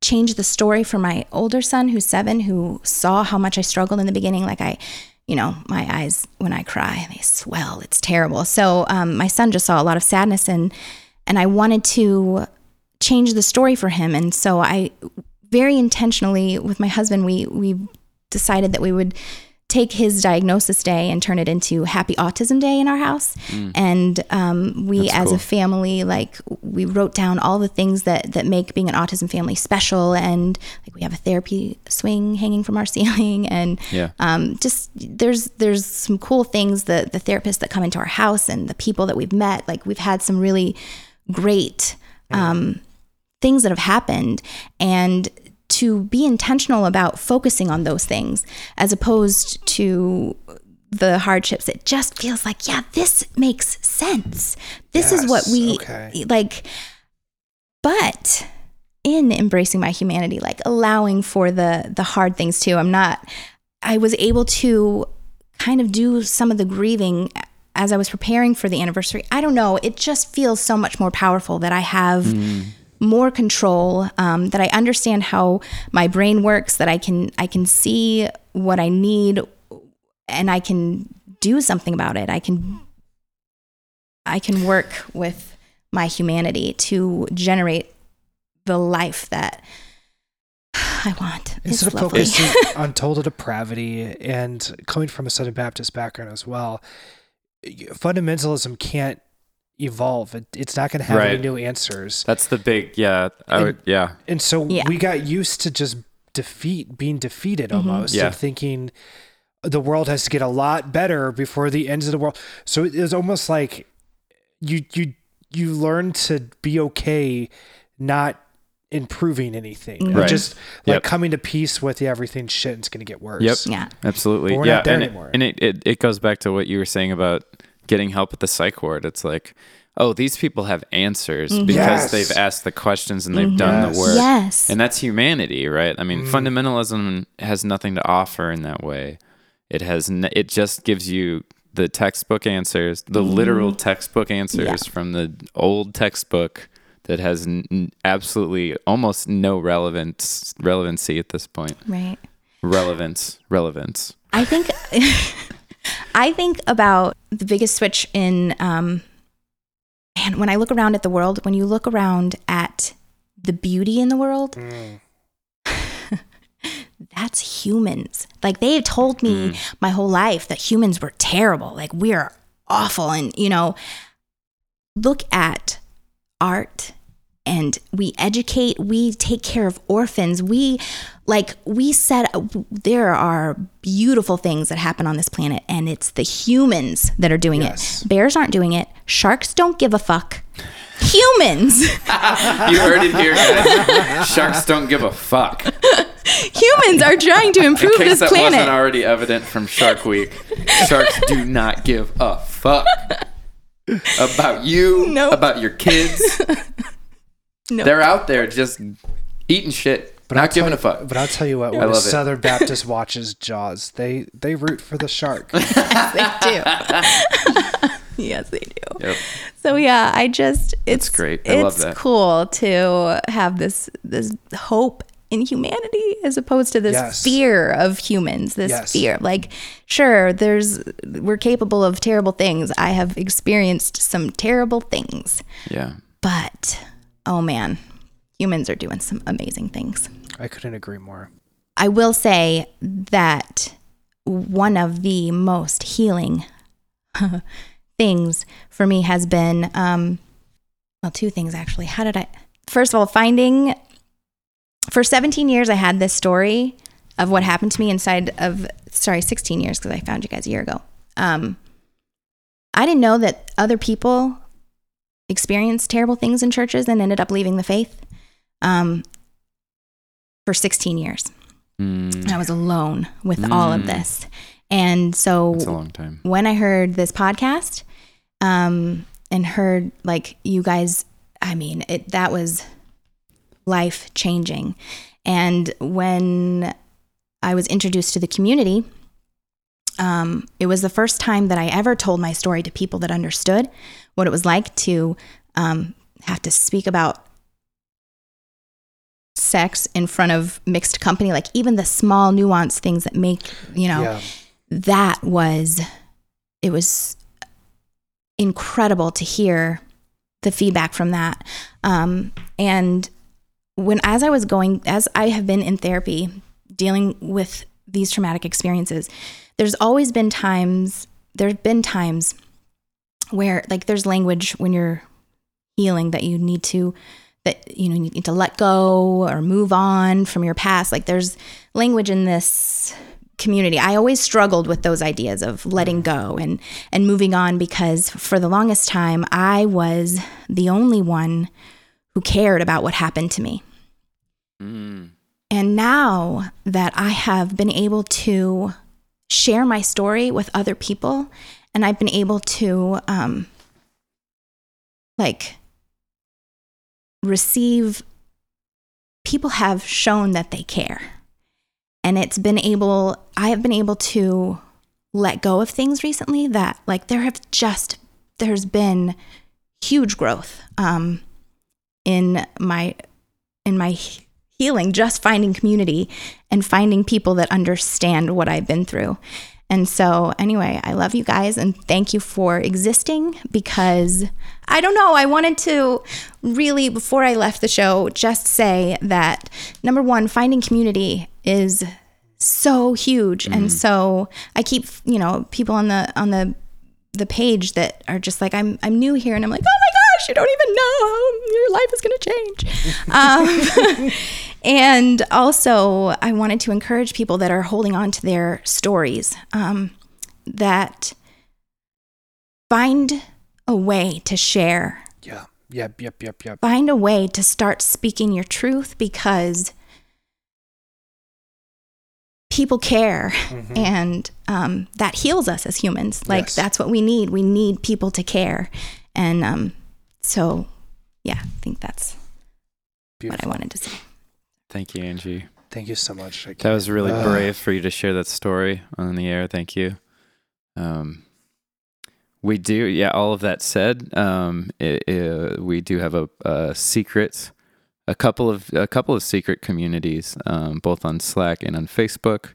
change the story for my older son who's seven who saw how much I struggled in the beginning. Like I you know my eyes when I cry they swell. It's terrible. So um, my son just saw a lot of sadness and and I wanted to change the story for him. And so I very intentionally with my husband we we decided that we would take his diagnosis day and turn it into happy autism day in our house. And um, we That's as cool. a family like we wrote down all the things that that make being an autism family special. And like we have a therapy swing hanging from our *laughs* ceiling. And Yeah. um, just there's there's some cool things that the therapists that come into our house and the people that we've met like we've had some really great um, things that have happened. And to be intentional about focusing on those things as opposed to the hardships. It just feels like yeah this makes sense. This is what we okay. like but in embracing my humanity like allowing for the the hard things too i'm not i was able to kind of do some of the grieving as i was preparing for the anniversary. I don't know. It just feels so much more powerful that i have mm. More control um, that i understand how my brain works that i can i can see what i need and i can do something about it. I can i can work with my humanity to generate the life that i want. It's Instead of focusing *laughs* on total depravity and coming from a Southern Baptist background as well, fundamentalism can't evolve. It, it's not going to have any new answers. That's the big yeah. I would yeah. And so Yeah. we got used to just defeat, being defeated Mm-hmm. almost, Yeah. and thinking the world has to get a lot better before the ends of the world. So it was almost like you you you learn to be okay, not improving anything, and Right. just like Yep. coming to peace with everything. Shit, it's going to get worse. Yep. yeah Absolutely. But we're yeah. not there and anymore. It, and it, it, it goes back to what you were saying about getting help at the psych ward. It's like, oh, these people have answers mm-hmm. because Yes. they've asked the questions and they've mm-hmm. done Yes. the work. yes And that's humanity, right? I mean, mm. fundamentalism has nothing to offer in that way. It has n- it just gives you the textbook answers, the mm-hmm. literal textbook answers from the old textbook that has n- n- absolutely almost no relevance relevancy at this point. right Relevance, relevance. I think *laughs* I think about the biggest switch in um man, when I look around at the world, when you look around at the beauty in the world, Mm. *sighs* that's humans. Like they told me my whole life that humans were terrible. Like we're awful and you know, look at art and we educate, we take care of orphans. We like we said uh, there are beautiful things that happen on this planet and it's the humans that are doing Yes. it. Bears aren't doing it. Sharks don't give a fuck. humans, *laughs* You heard it here, guys. Sharks don't give a fuck. humans are trying to In improve case this that wasn't already evident from Shark Week, sharks do not give a fuck *laughs* about you, Nope. about your kids. *laughs* Nope. They're out there just eating shit, I'll not giving tell a fuck. But I'll tell you what, I when a love it. Southern Baptist watches Jaws, they they root for the shark. *laughs* they do. *laughs* yes, they do. Yep. So yeah, I just it's great. I it's love that. cool to have this this hope in humanity as opposed to this Yes. fear of humans. This Yes. fear, like sure, there's we're capable of terrible things. I have experienced some terrible things, Yeah. but oh man, humans are doing some amazing things. I couldn't agree more. I will say that one of the most healing *laughs* things for me has been, um, well, two things actually. How did I? First of all, finding for 17 years, I had this story of what happened to me inside of, sorry, 16 years because I found you guys a year ago. Um, I didn't know that other people experienced terrible things in churches and ended up leaving the faith um, for 16 years. Mm, I was alone with all of Mm. this. And so that's a long time. when I heard this podcast, um, and heard like you guys, I mean, it that was life changing. And when I was introduced to the community, um, it was the first time that I ever told my story to people that understood what it was like to um, have to speak about sex in front of mixed company, like even the small nuanced things that make, you know, Yeah. that was it was incredible to hear the feedback from that um, and when as i was going as i have been in therapy dealing with these traumatic experiences there's always been times there's been times where like there's language when you're healing that you need to that you know you need to let go or move on from your past. Like there's language in this community. I always struggled with those ideas of letting go and and moving on because for the longest time i was the only one who cared about what happened to me. Mm, and now that I have been able to share my story with other people, and I've been able to, um, like, receive, people have shown that they care. And it's been able, I have been able to let go of things recently that, like, there have just, there's been huge growth um, in my, in my healing, just finding community and finding people that understand what I've been through. And so, anyway, I love you guys and thank you for existing because I don't know, I wanted to really, before I left the show, just say that number one, finding community is so huge. And mm-hmm. so I keep, you know, people on the, on the, the page that are just like I'm I'm new here and I'm like oh my gosh you don't even know your life is going to change um, *laughs* and also I wanted to encourage people that are holding on to their stories um, that find a way to share Yeah. Yep. Yep. Yep. Yep. find a way to start speaking your truth because people care and um, that heals us as humans like Yes. that's what we need we need people to care and um, so yeah i think that's what i wanted to say thank you, Angie. Thank you so much. That was really Uh, brave for you to share that story on the air. Thank you. Um, we do, yeah. All of that said, um, it, it- we do have a, a secret, a couple of a couple of secret communities, um, both on Slack and on Facebook.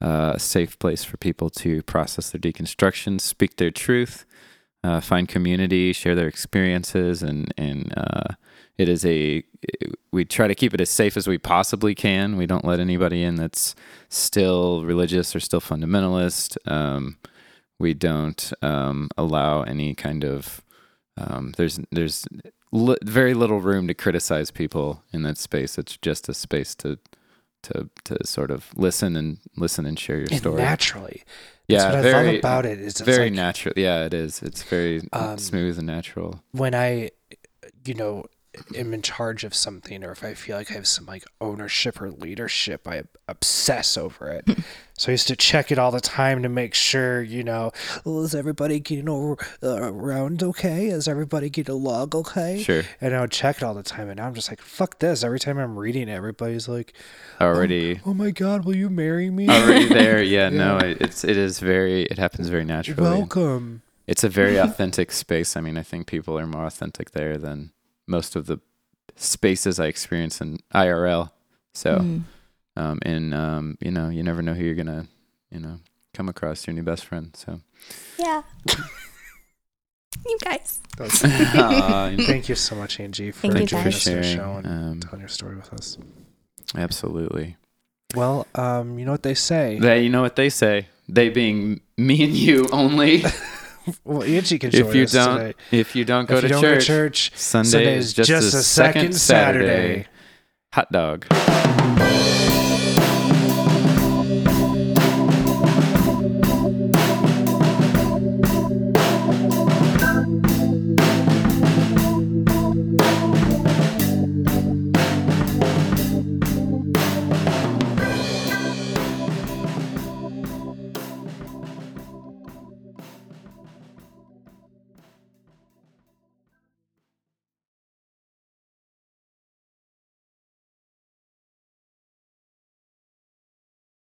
Uh, a safe place for people to process their deconstruction, speak their truth, uh, find community, share their experiences, and and uh, it is a we try to keep it as safe as we possibly can. We don't let anybody in that's still religious or still fundamentalist. Um, we don't um, allow any kind of um, there's there's li- very little room to criticize people in that space. It's just a space to to to sort of listen and listen and share your And story. naturally. yeah, That's what very I love about it. Is it's very like natural. Yeah, it is. It's very Um, smooth and natural. when I you know, am in charge of something or if I feel like I have some like ownership or leadership, I obsess over it. *laughs* so I used to check it all the time to make sure, you know, well, is everybody getting over, uh, around okay? Is everybody getting along okay? Sure. And I would check it all the time. And now I'm just like, fuck this. Every time I'm reading it, everybody's like, Already. oh my God, will you marry me? Already *laughs* there, yeah, No, it, it's it is very. It happens very naturally. Welcome. It's a very *laughs* authentic space. I mean, I think people are more authentic there than most of the spaces I experience in IRL. So, Mm. um, and um, you know, you never know who you're gonna, you know, come across your new best friend. So, Yeah. *laughs* you guys. *laughs* Aw, *laughs* Thank you so much, Angie, for Thank you, joining guys. us for on the sharing. show and Um, telling your story with us. absolutely. Well, um, you know what they say. They, you know what they say. They being me and you only. Well, Angie can join if you us don't, today. if you don't go if to you don't church, go to church, Sunday, Sunday is just, just a, second Saturday. Saturday. Hot dog.